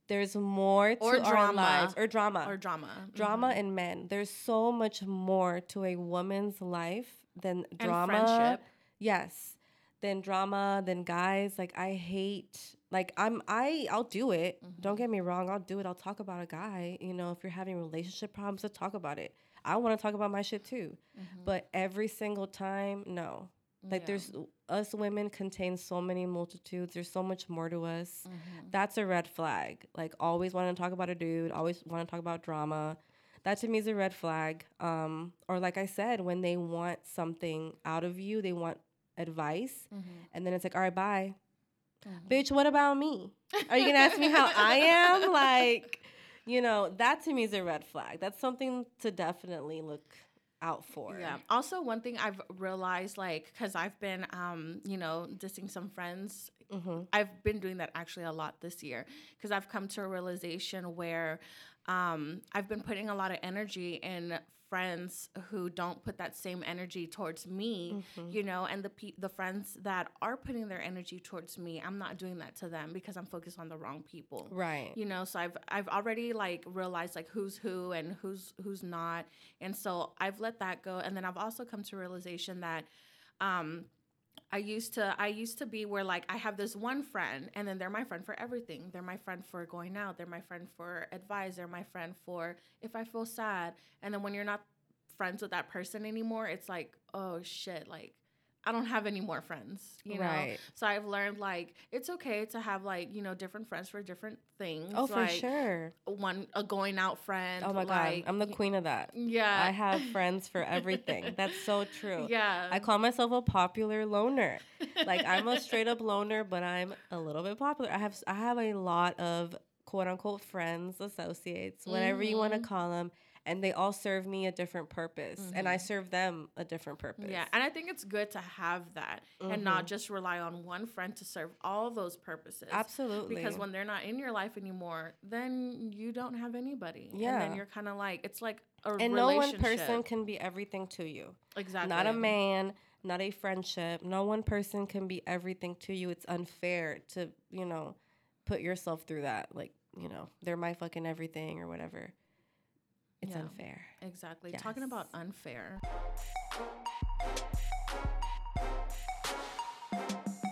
There's more to
Or
our
drama.
lives or drama.
or drama
drama
Mhm.
and men. There's so much more to a woman's life than
And
drama.
friendship.
Yes. Than drama, than guys. Like I hate like I'm I I'll do it. Don't
Mhm.
get me wrong, I'll do it. I'll talk about a guy. You know, if you're having relationship problems, let's talk about it. I want to talk about my shit too.
Mhm.
But every single time, no. Like
Yeah.
there's us women contain so many multitudes. There's so much more to us.
Mhm.
That's a red flag. Like always want to talk about a dude, always want to talk about drama. That to me is a red flag. Um, or like I said, when they want something out of you, they want advice,
Mhm.
and then it's like, all right, bye,
Mhm.
bitch. What about me? Are you gonna ask me how I am? Like, you know, that to me is a red flag. That's something to definitely look out for.
Yeah. Also, one thing I've realized, like, because I've been, um, you know, dissing some friends.
hmm
I've been doing that actually a lot this year because I've come to a realization where um, I've been putting a lot of energy in friends who don't put that same energy towards me,
Mhm.
you know, and the pe- the friends that are putting their energy towards me, I'm not doing that to them because I'm focused on the wrong people
Right.
you know so i've i've already like realized like who's who and who's who's not and so i've let that go and then i've also come to realization that um I used to I used to be where like I have this one friend and then they're my friend for everything. They're my friend for going out, they're my friend for advice, they're my friend for if I feel sad. And then when you're not friends with that person anymore, it's like, oh shit, like I don't have any more friends, you know. So I've learned like it's okay to have like you know different friends for different things.
Oh, for sure.
One a going out friend.
Oh my
like,
god, I'm the queen of that.
Yeah.
I have friends for everything. That's so true.
Yeah.
I call myself a popular loner. Like I'm a straight up loner, but I'm a little bit popular. I have I have a lot of quote unquote friends, associates, whatever you want to
mm-hmm.
call them, and they all serve me a different purpose, and I serve them a different purpose.
Mm-hmm. Yeah, and I think it's good to have that and not
Mhm.
just rely on one friend to serve all those purposes.
Absolutely.
Because when they're not in your life anymore, then you don't have anybody. And
Yeah.
then you're kind of like, it's like a
and no one person can be everything to you.
exactly.
Not a man, not a friendship. No one person can be everything to you. It's unfair to, you know, put yourself through that. Like, you know, they're my fucking everything or whatever. It's
Yeah.
unfair.
Exactly. Talking about unfair.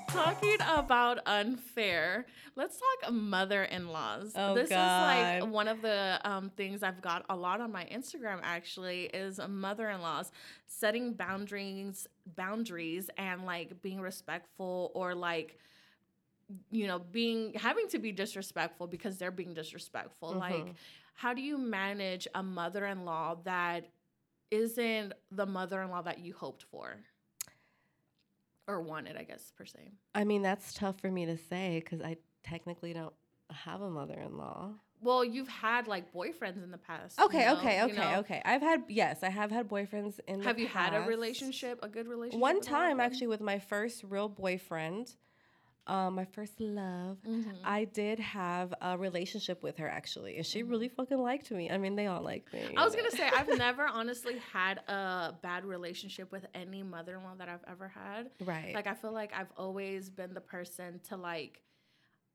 Talking about unfair, let's talk mother-in-laws.
Oh,
this is like one of the um, things I've got a lot on my Instagram. Actually, is mother-in-laws setting boundaries, boundaries, and like being respectful or like you know being having to be disrespectful because they're being disrespectful. Like,
Mhm.
How do you manage a mother-in-law that isn't the mother-in-law that you hoped for or wanted i guess per se
I mean, that's tough for me to say because I technically don't have a mother in law.
well you've had like boyfriends in the past
Okay,
you know,
okay,
you
okay,
know.
okay. I've had, yes, I have had boyfriends in the
have you had a relationship a good relationship
One time, actually, with my first real boyfriend, um, my first love.
Mhm.
I did have a relationship with her actually, and she really fucking liked me. I mean, they all like me.
Mm-hmm. I was gonna say I've never honestly had a bad relationship with any mother-in-law that I've ever had.
right.
Like I feel like I've always been the person to like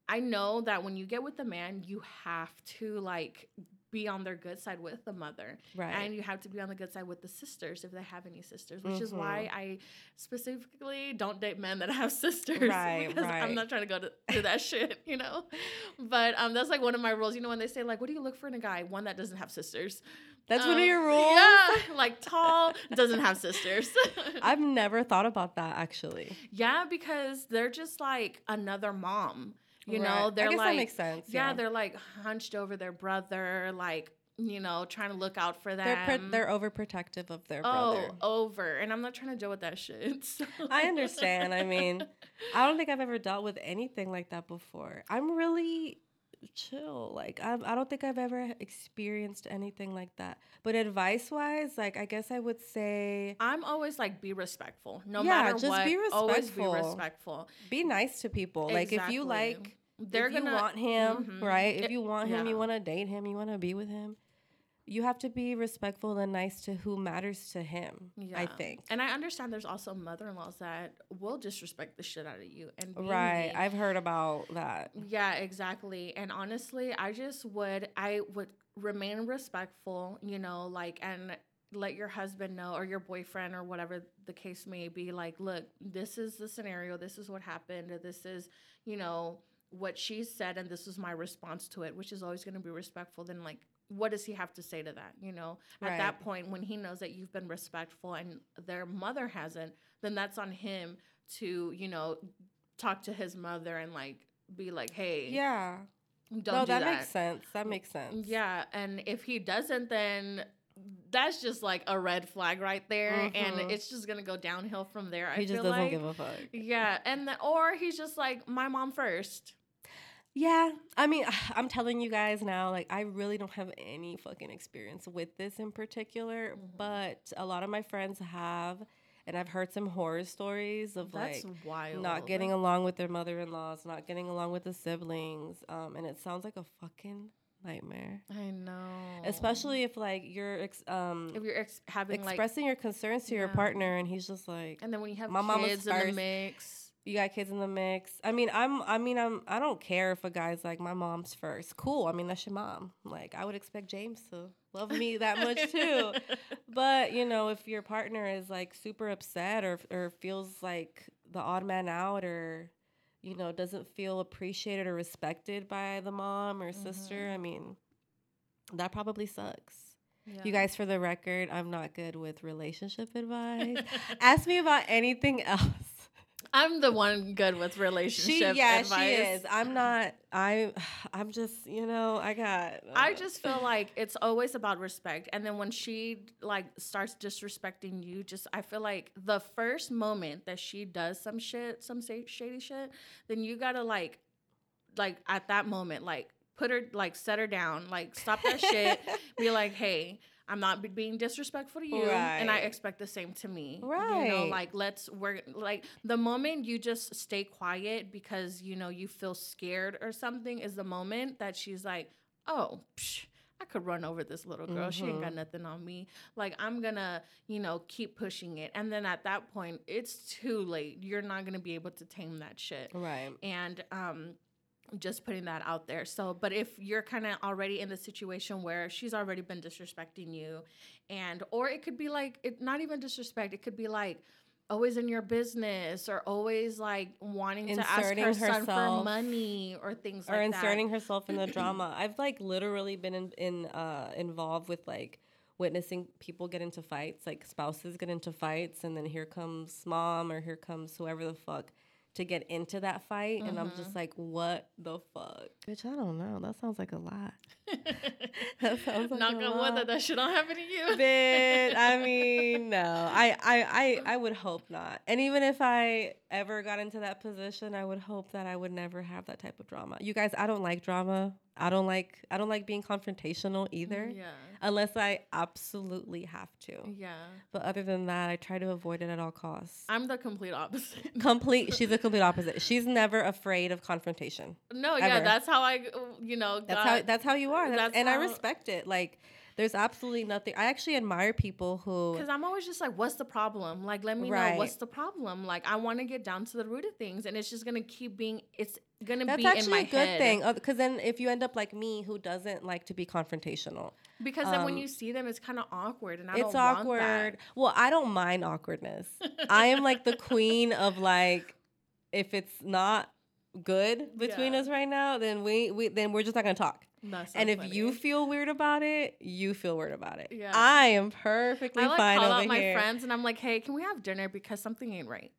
I know that when you get with a man, you have to like be on their good side with the mother.
right.
And you have to be on the good side with the sisters if they have any sisters, which is why
Mm-hmm.
I specifically don't date men that have sisters.
Right,
because I'm not trying to go to, to that shit, you know? But um, that's like one of my rules. You know, when they say, like, what do you look for in a guy? One that doesn't have sisters.
That's one
Um,
of your rules.
Yeah, like tall, doesn't have sisters.
I've never thought about that actually.
Yeah, because they're just like another mom. You
Right.
know, they're
I guess
like
that makes sense.
yeah,
Yeah,
they're like hunched over their brother, like you know, trying to look out for them.
they're they're overprotective of their
oh
brother.
Oh, over, and I'm not trying to deal with that shit. so-
I understand. I mean, I don't think I've ever dealt with anything like that before. I'm really chill. Like I, I don't think I've ever experienced anything like that. But advice wise, like I guess I would say
I'm always like be respectful, no
Yeah,
matter
just
what.
be
Always be
respectful.
respectful.
be nice to people. Like if you like
They're
if
gonna
want him,
Mhm.
right? If you want him,
yeah.
you want to date him, you want to be with him. You have to be respectful and nice to who matters to him.
Yeah.
I think.
And I understand there's also mother-in-laws that will disrespect the shit out of you and
Right.
mean.
I've heard about that.
Yeah, exactly. And honestly, I just would I would remain respectful, you know, like and let your husband know or your boyfriend or whatever the case may be like, look, this is the scenario, this is what happened, this is, you know, what she said and this was my response to it, which is always going to be respectful. Then like what does he have to say to that? You know, at
Right.
that point when he knows that you've been respectful and their mother hasn't, then that's on him to, you know, talk to his mother and like be like, hey,
Yeah.
don't
no,
do
that,
that.
makes sense. That makes sense.
Yeah, and if he doesn't, then that's just like a red flag right there, and mm-hmm. it's just gonna go downhill from there. I
He just
feel
doesn't
like.
give a fuck.
yeah, and then or he's just like my mom first.
Yeah, I mean, I'm telling you guys now, like, I really don't have any fucking experience with this in particular,
Mhm.
but a lot of my friends have, and I've heard some horror stories of
That's
like
wild.
not getting along with their mother-in-laws, not getting along with the siblings, um, and it sounds like a fucking nightmare.
I know.
Especially if like you're ex- um
if you're ex- having like,
expressing your concerns to your partner, and he's just like,
and then when you have
My mama's
kids in the
first.
mix.
You got kids in the mix. I mean, I'm. I mean, I'm. I don't care if a guy's like my mom's first. Cool. I mean, that's your mom. Like, I would expect James to love me that much too. But you know, if your partner is like super upset or or feels like the odd man out or you know doesn't feel appreciated or respected by the mom or sister.
Mm-hmm.
I mean, that probably sucks.
Yeah.
You guys, for the record, I'm not good with relationship advice. Ask me about anything else.
I'm the one good with
She,
relationship
yeah,
advice.
she is. I'm not. I, I'm just, you know, I got.
I uh, just feel like it's always about respect. And then when she like starts disrespecting you, just I feel like the first moment that she does some shit, some shady shit, then you gotta like, like at that moment, like put her, like set her down, like stop that shit. Be like, hey. I'm not be- being disrespectful to you, and I expect the same to me. Right. You know,
Right.
like let's work. Like the moment you just stay quiet because you know you feel scared or something is the moment that she's like, oh, psh, I could run over this little girl. She ain't got nothing on me. Like, I'm gonna, you know, keep pushing it. And then at that point, it's too late. You're not gonna be able to tame that shit.
right.
And, um, just putting that out there. So, but if you're kind of already in the situation where she's already been disrespecting you, and, or it could be like, it, not even disrespect, it could be like, always in your business or always like wanting to ask
Inserting
her son for
herself.
money or things
or
like
inserting
that.
herself in the drama. I've like literally been in, in uh, involved with like witnessing people get into fights, like spouses get into fights, and then here comes mom or here comes whoever the fuck to get into that fight, and I'm
Mm-hmm.
just like, what the fuck, bitch? I don't know. That sounds like a lot. that sounds like
Knock
a
on wood that that shit don't happen to you.
Bitch, I mean, no. I, I, I, I would hope not. And even if I ever got into that position, I would hope that I would never have that type of drama. You guys, I don't like drama. I don't like I don't like being confrontational either.
Mm, yeah.
Unless I absolutely have to.
Yeah.
But other than that, I try to avoid it at all costs.
I'm the complete opposite.
Complete she's the complete opposite. She's never afraid of confrontation.
no, yeah, that's how I, uh, you know,
That's
got,
how that's how you are. That's,
that's
and I respect it. Like there's absolutely nothing. I actually admire people who
Because I'm always just like, what's the problem? Like, let me know what's the problem. Like, I want to get down to the root of things, and it's just gonna keep being. It's gonna
That's
be in
actually
my
a good
head.
thing. Because then if you end up like me, who doesn't like to be confrontational,
Because then when
Um,
you see them, it's kind of awkward, and I
it's
don't want
awkward. Well, I don't mind awkwardness. I am like the queen of like, if it's not good between
Yeah.
us right now, then we, we then we're just not gonna talk.
So
and if
funny.
you feel weird about it, you feel weird about it.
Yeah.
I am perfectly
I like
fine
call
over
out my
here.
friends, and I'm like, hey, can we have dinner because something ain't right.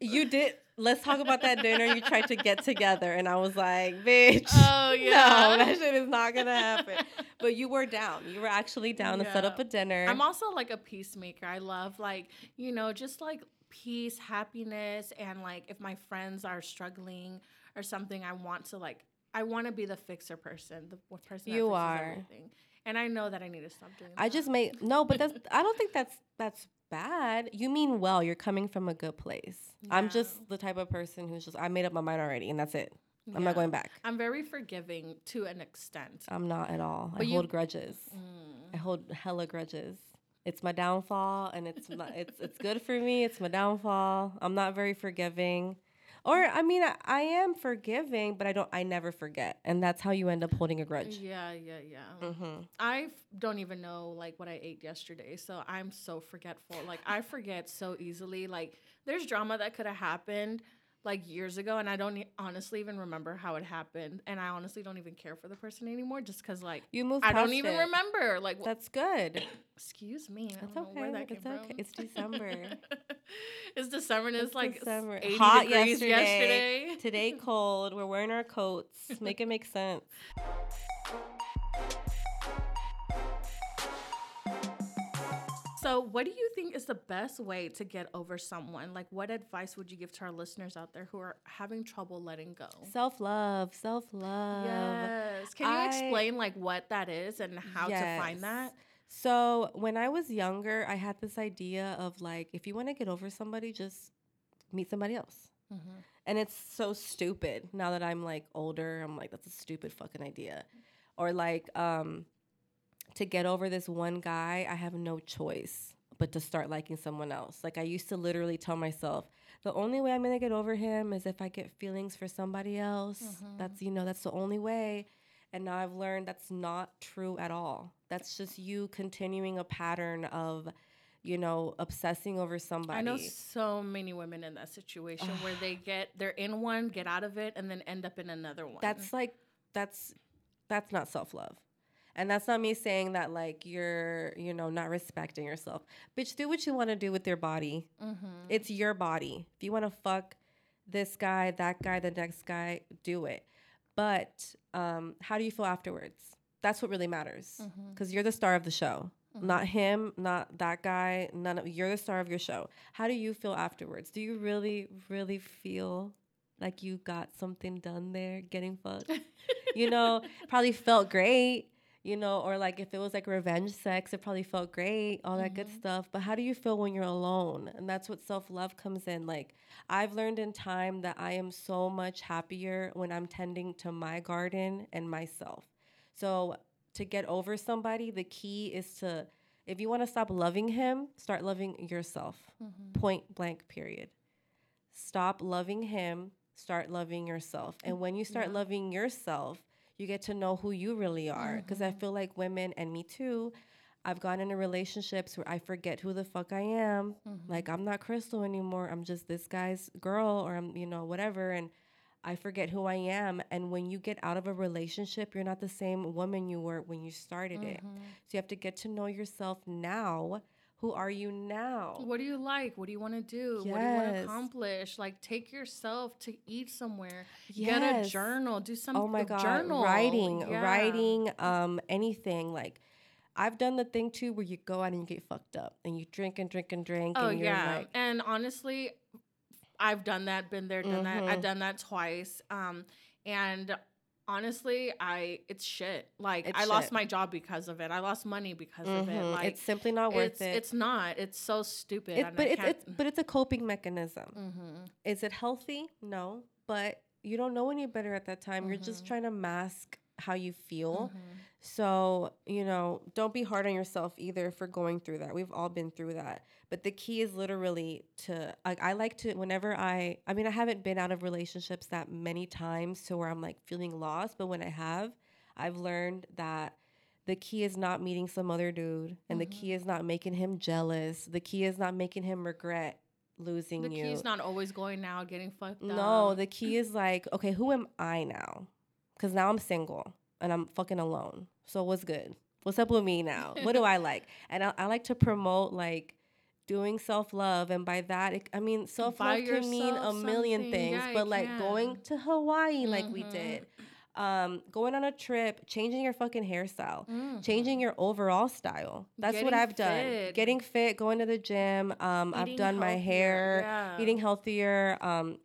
You did. Let's talk about that dinner you tried to get together, and I was like, bitch.
Oh
No,
yeah.
that shit is not gonna happen. But you were down. You were actually down to set up a dinner.
I'm also like a peacemaker. I love like, you know, just like peace, happiness, and like if my friends are struggling or something, I want to like I want to be the fixer person, the person that
You are.
everything. And I know that I need to stop doing
I
that.
just made no, but that's I don't think that's that's bad. You mean well. You're coming from a good place. I'm just the type of person who's just I made up my mind already, and that's it. I'm not going back.
I'm very forgiving to an extent.
I'm not at all. I
But you-
hold grudges.
Mm.
I hold hella grudges. It's my downfall, and it's my, it's it's good for me. It's my downfall. I'm not very forgiving, or I mean, I, I am forgiving, but I don't. I never forget, and that's how you end up holding a grudge.
Yeah, yeah, yeah.
Mm-hmm.
I f- don't even know like what I ate yesterday, so I'm so forgetful. Like I forget so easily. Like there's drama that could have happened like years ago, and I don't e- honestly even remember how it happened, and I honestly don't even care for the person anymore, just because like
You move.
I don't
past
even remember. Like wh-
That's good.
excuse me, I
That's
don't know where
okay.
that came
It's okay.
from.
It's December.
it's December, and it's,
It's
like
December.
80
Hot
degrees
yesterday.
yesterday.
Today cold. We're wearing our coats. Make it make sense.
So, what do you think is the best way to get over someone? Like, what advice would you give to our listeners out there who are having trouble letting go?
Self love. Self love.
Yes. Can you
I-
explain like what that is and how to find that?
So when I was younger, I had this idea of like, if you want to get over somebody, just meet somebody else.
Mm-hmm.
And it's so stupid now that I'm like older. I'm like, that's a stupid fucking idea. Or like, um, to get over this one guy, I have no choice but to start liking someone else. Like I used to literally tell myself, the only way I'm gonna get over him is if I get feelings for somebody else. Mm-hmm. That's you know, that's the only way. And now I've learned that's not true at all. That's just you continuing a pattern of you know, obsessing over somebody.
I know so many women in that situation where they get they're in one, get out of it, and then end up in another one.
That's like that's that's not self love. And that's not me saying that like you're, you know, not respecting yourself. Bitch, do what you want to do with your body.
Mm-hmm.
It's your body. If you want to fuck this guy, that guy, the next guy, do it. But um, how do you feel afterwards? That's what really matters.
Mm-hmm.
Because you're the star of the show. Not him, not that guy, none of you're the star of your show. How do you feel afterwards? Do you really, really feel like you got something done there getting fucked? you know, probably felt great, you know, or like if it was like revenge sex, it probably felt great, all that good mm-hmm. stuff. But how do you feel when you're alone? And that's what self love comes in. Like, I've learned in time that I am so much happier when I'm tending to my garden and myself. So, to get over somebody, the key is to, if you want to stop loving him, start loving yourself. Mm-hmm. Point blank, period stop loving him, start loving yourself. And when you start loving yourself, you get to know who you really are. Because I mm-hmm. feel like women, and me too, I've gone into relationships where I forget who the fuck I am. Like, mm-hmm. I'm not Crystal anymore. I'm just this guy's girl, or I'm, you know, whatever. And I forget who I am. And when you get out of a relationship, you're not the same woman you were when you started it. Mm-hmm. So you have to get to know yourself now. Who are you now?
What do you like? What do you want to do? What do you want to accomplish? Like, take yourself to eat somewhere. Get a journal. Do something.
Oh my god,
Journal.
writing,
Yeah.
writing, um, anything like. I've done the thing too where you go out and you get fucked up and you drink and drink and drink
Oh
and you're
yeah,
like,
and honestly, I've done that. Been there, done that.
Mm-hmm.
I've done that twice. Um, and honestly, I it's shit. Like
It's
I lost my job because of it. I lost money because of it.
mhm,
Like
it's simply not worth
it's,
it.
It's not. It's so stupid.
It- but it's, it's but it's a coping mechanism.
Mhm.
Is it healthy? No, but you don't know any better at that time. You're
Mm-hmm.
just trying to mask how you feel. Mm-hmm. So, you know, don't be hard on yourself either for going through that. We've all been through that. But the key is literally to like I like to whenever I I mean I haven't been out of relationships that many times to where I'm like feeling lost, but when I have, I've learned that the key is not meeting some other dude and the key mm-hmm. is not making him jealous. The key is not making him regret losing you.
The
you.
key's not always going out, getting fucked up.
No, the key is like, okay, who am I now? Because now I'm single and I'm fucking alone. So what's good? What's up with me now? what do I like? And I, I like to promote like doing self love, and by that, it, I mean self love can mean a million things.
Yeah,
but like going to Hawaii, like we
Mhm.
did. Um, going on a trip, changing your fucking hairstyle,
Mhm.
changing your overall style. That's what I've done.
fit.
Getting fit, going to the gym. Um, I've done my hair,
yeah.
eating healthier. Um,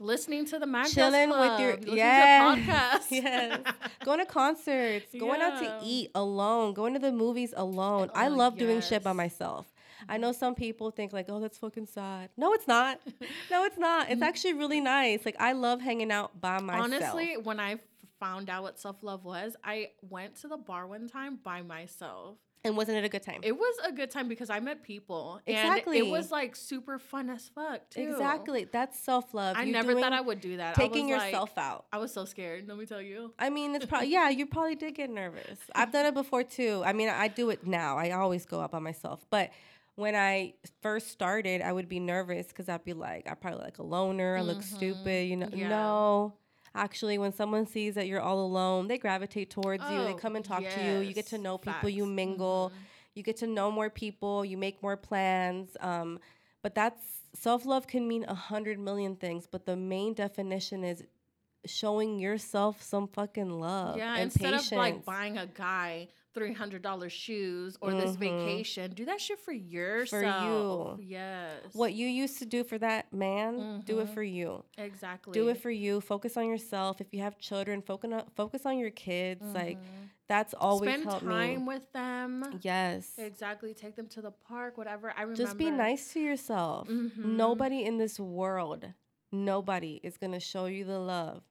listening to the MAD
chilling with your
Club,
yeah,
to
yes, going to concerts, going out to eat alone, going to the movies alone. I
Oh,
love doing shit by myself. I know mm-hmm. some people think like, oh, that's fucking sad. No, it's not. No, it's not. It's mm. actually really nice. Like I love hanging out by myself.
Honestly, when I found out what self love was, I went to the bar one time by myself.
And wasn't it a good time?
It was a good time because I met people. And
Exactly.
it was like super fun as fuck, too.
exactly. That's self love.
I never thought I would do that.
taking
was like-
yourself out.
I was so scared. Let me tell you.
I mean, it's probably yeah. You probably did get nervous. I've done it before too. I mean, I do it now. I always go out by myself. But when I first started, I would be nervous because I'd be like, I probably like a loner. I look stupid. You know,
Mm-hmm. Yeah.
no. Actually, when someone sees that you're all alone, they gravitate towards you. They
Oh,
come and talk to you. You get to know people. You
Facts. Mm-hmm.
mingle. You get to know more people. You make more plans. Um, but that's self love can mean a hundred million things. But the main definition is showing yourself some fucking love
Yeah,
and
instead
patience.
of like buying a guy three hundred dollars shoes or this mm-hmm. vacation, do that shit for yourself.
For you.
Yes.
what you used to do for that man, do it mm-hmm. for you.
exactly?
Do it for you. Focus on yourself. If you have children, focus on focus on your kids. Like mm-hmm. that's always
Spend
helped
time
me.
with them.
Yes.
Exactly. Take them to the park, whatever. I remember.
Just be nice to yourself.
Mm-hmm.
Nobody in this world, nobody is gonna show you the love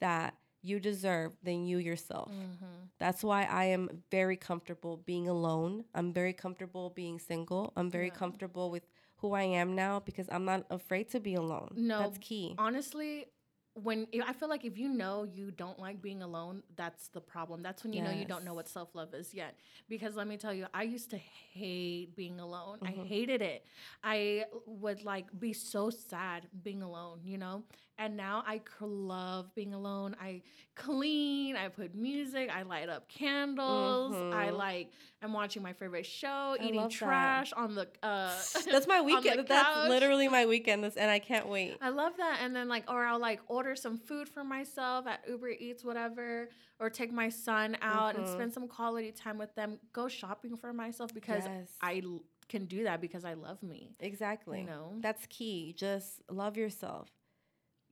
that you deserve than you yourself.
Mm-hmm.
That's why I am very comfortable being alone. I'm very comfortable being single. I'm very comfortable with who I am now because I'm not afraid to be alone.
No,
That's key.
Honestly, when I feel like if you know you don't like being alone, that's the problem. That's when you know you don't know what self love is yet. Because let me tell you, I used to hate being alone. I hated it. I would like be so sad being alone, you know? And now I love being alone. I clean, I put music, I light up candles, I
Mhm.
like, I'm watching my favorite show,
I
eating
love that.
trash on the, uh,
That's my weekend. That's literally my weekend, this, and I can't wait.
I love that. And then like, or I'll like order some food for myself at Uber Eats, whatever, or take my son out and
Mhm.
spend some quality time with them. Go shopping for myself because
Yes.
I can do that because I love me.
Exactly.
You know?
That's key. Just love yourself.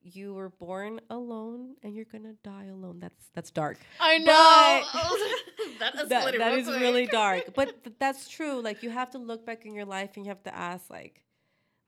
You were born alone and you're gonna die alone. That's that's dark.
I
know.
that
That,
escalated
that
real quick.
really dark. But th- that's true. Like you have to look back in your life and you have to ask, like,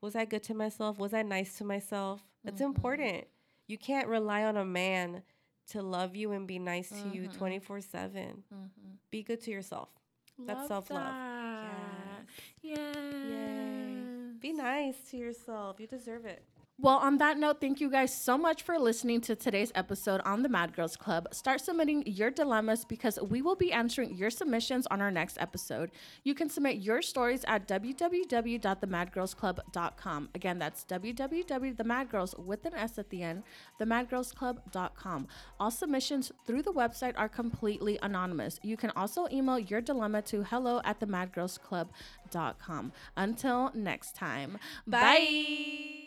was I good to myself? Was I nice to myself? That's
Mhm.
important. You can't rely on a man to love you and be nice to you
Mhm.
24 7.
Mhm.
Be good to yourself. That's self-love.
that.
Yes.
Yes.
Be nice to yourself. You deserve it.
Well, on that note, thank you guys so much for listening to today's episode on the MAD Girls Club. Start submitting your dilemmas because we will be answering your submissions on our next episode. You can submit your stories at www.themadgirlsclub.com. Again, that's www.themadgirls with an S at the end, themadgirlsclub.com. All submissions through the website are completely anonymous. You can also email your dilemma to hello at themadgirlsclub.com. Until next time, bye.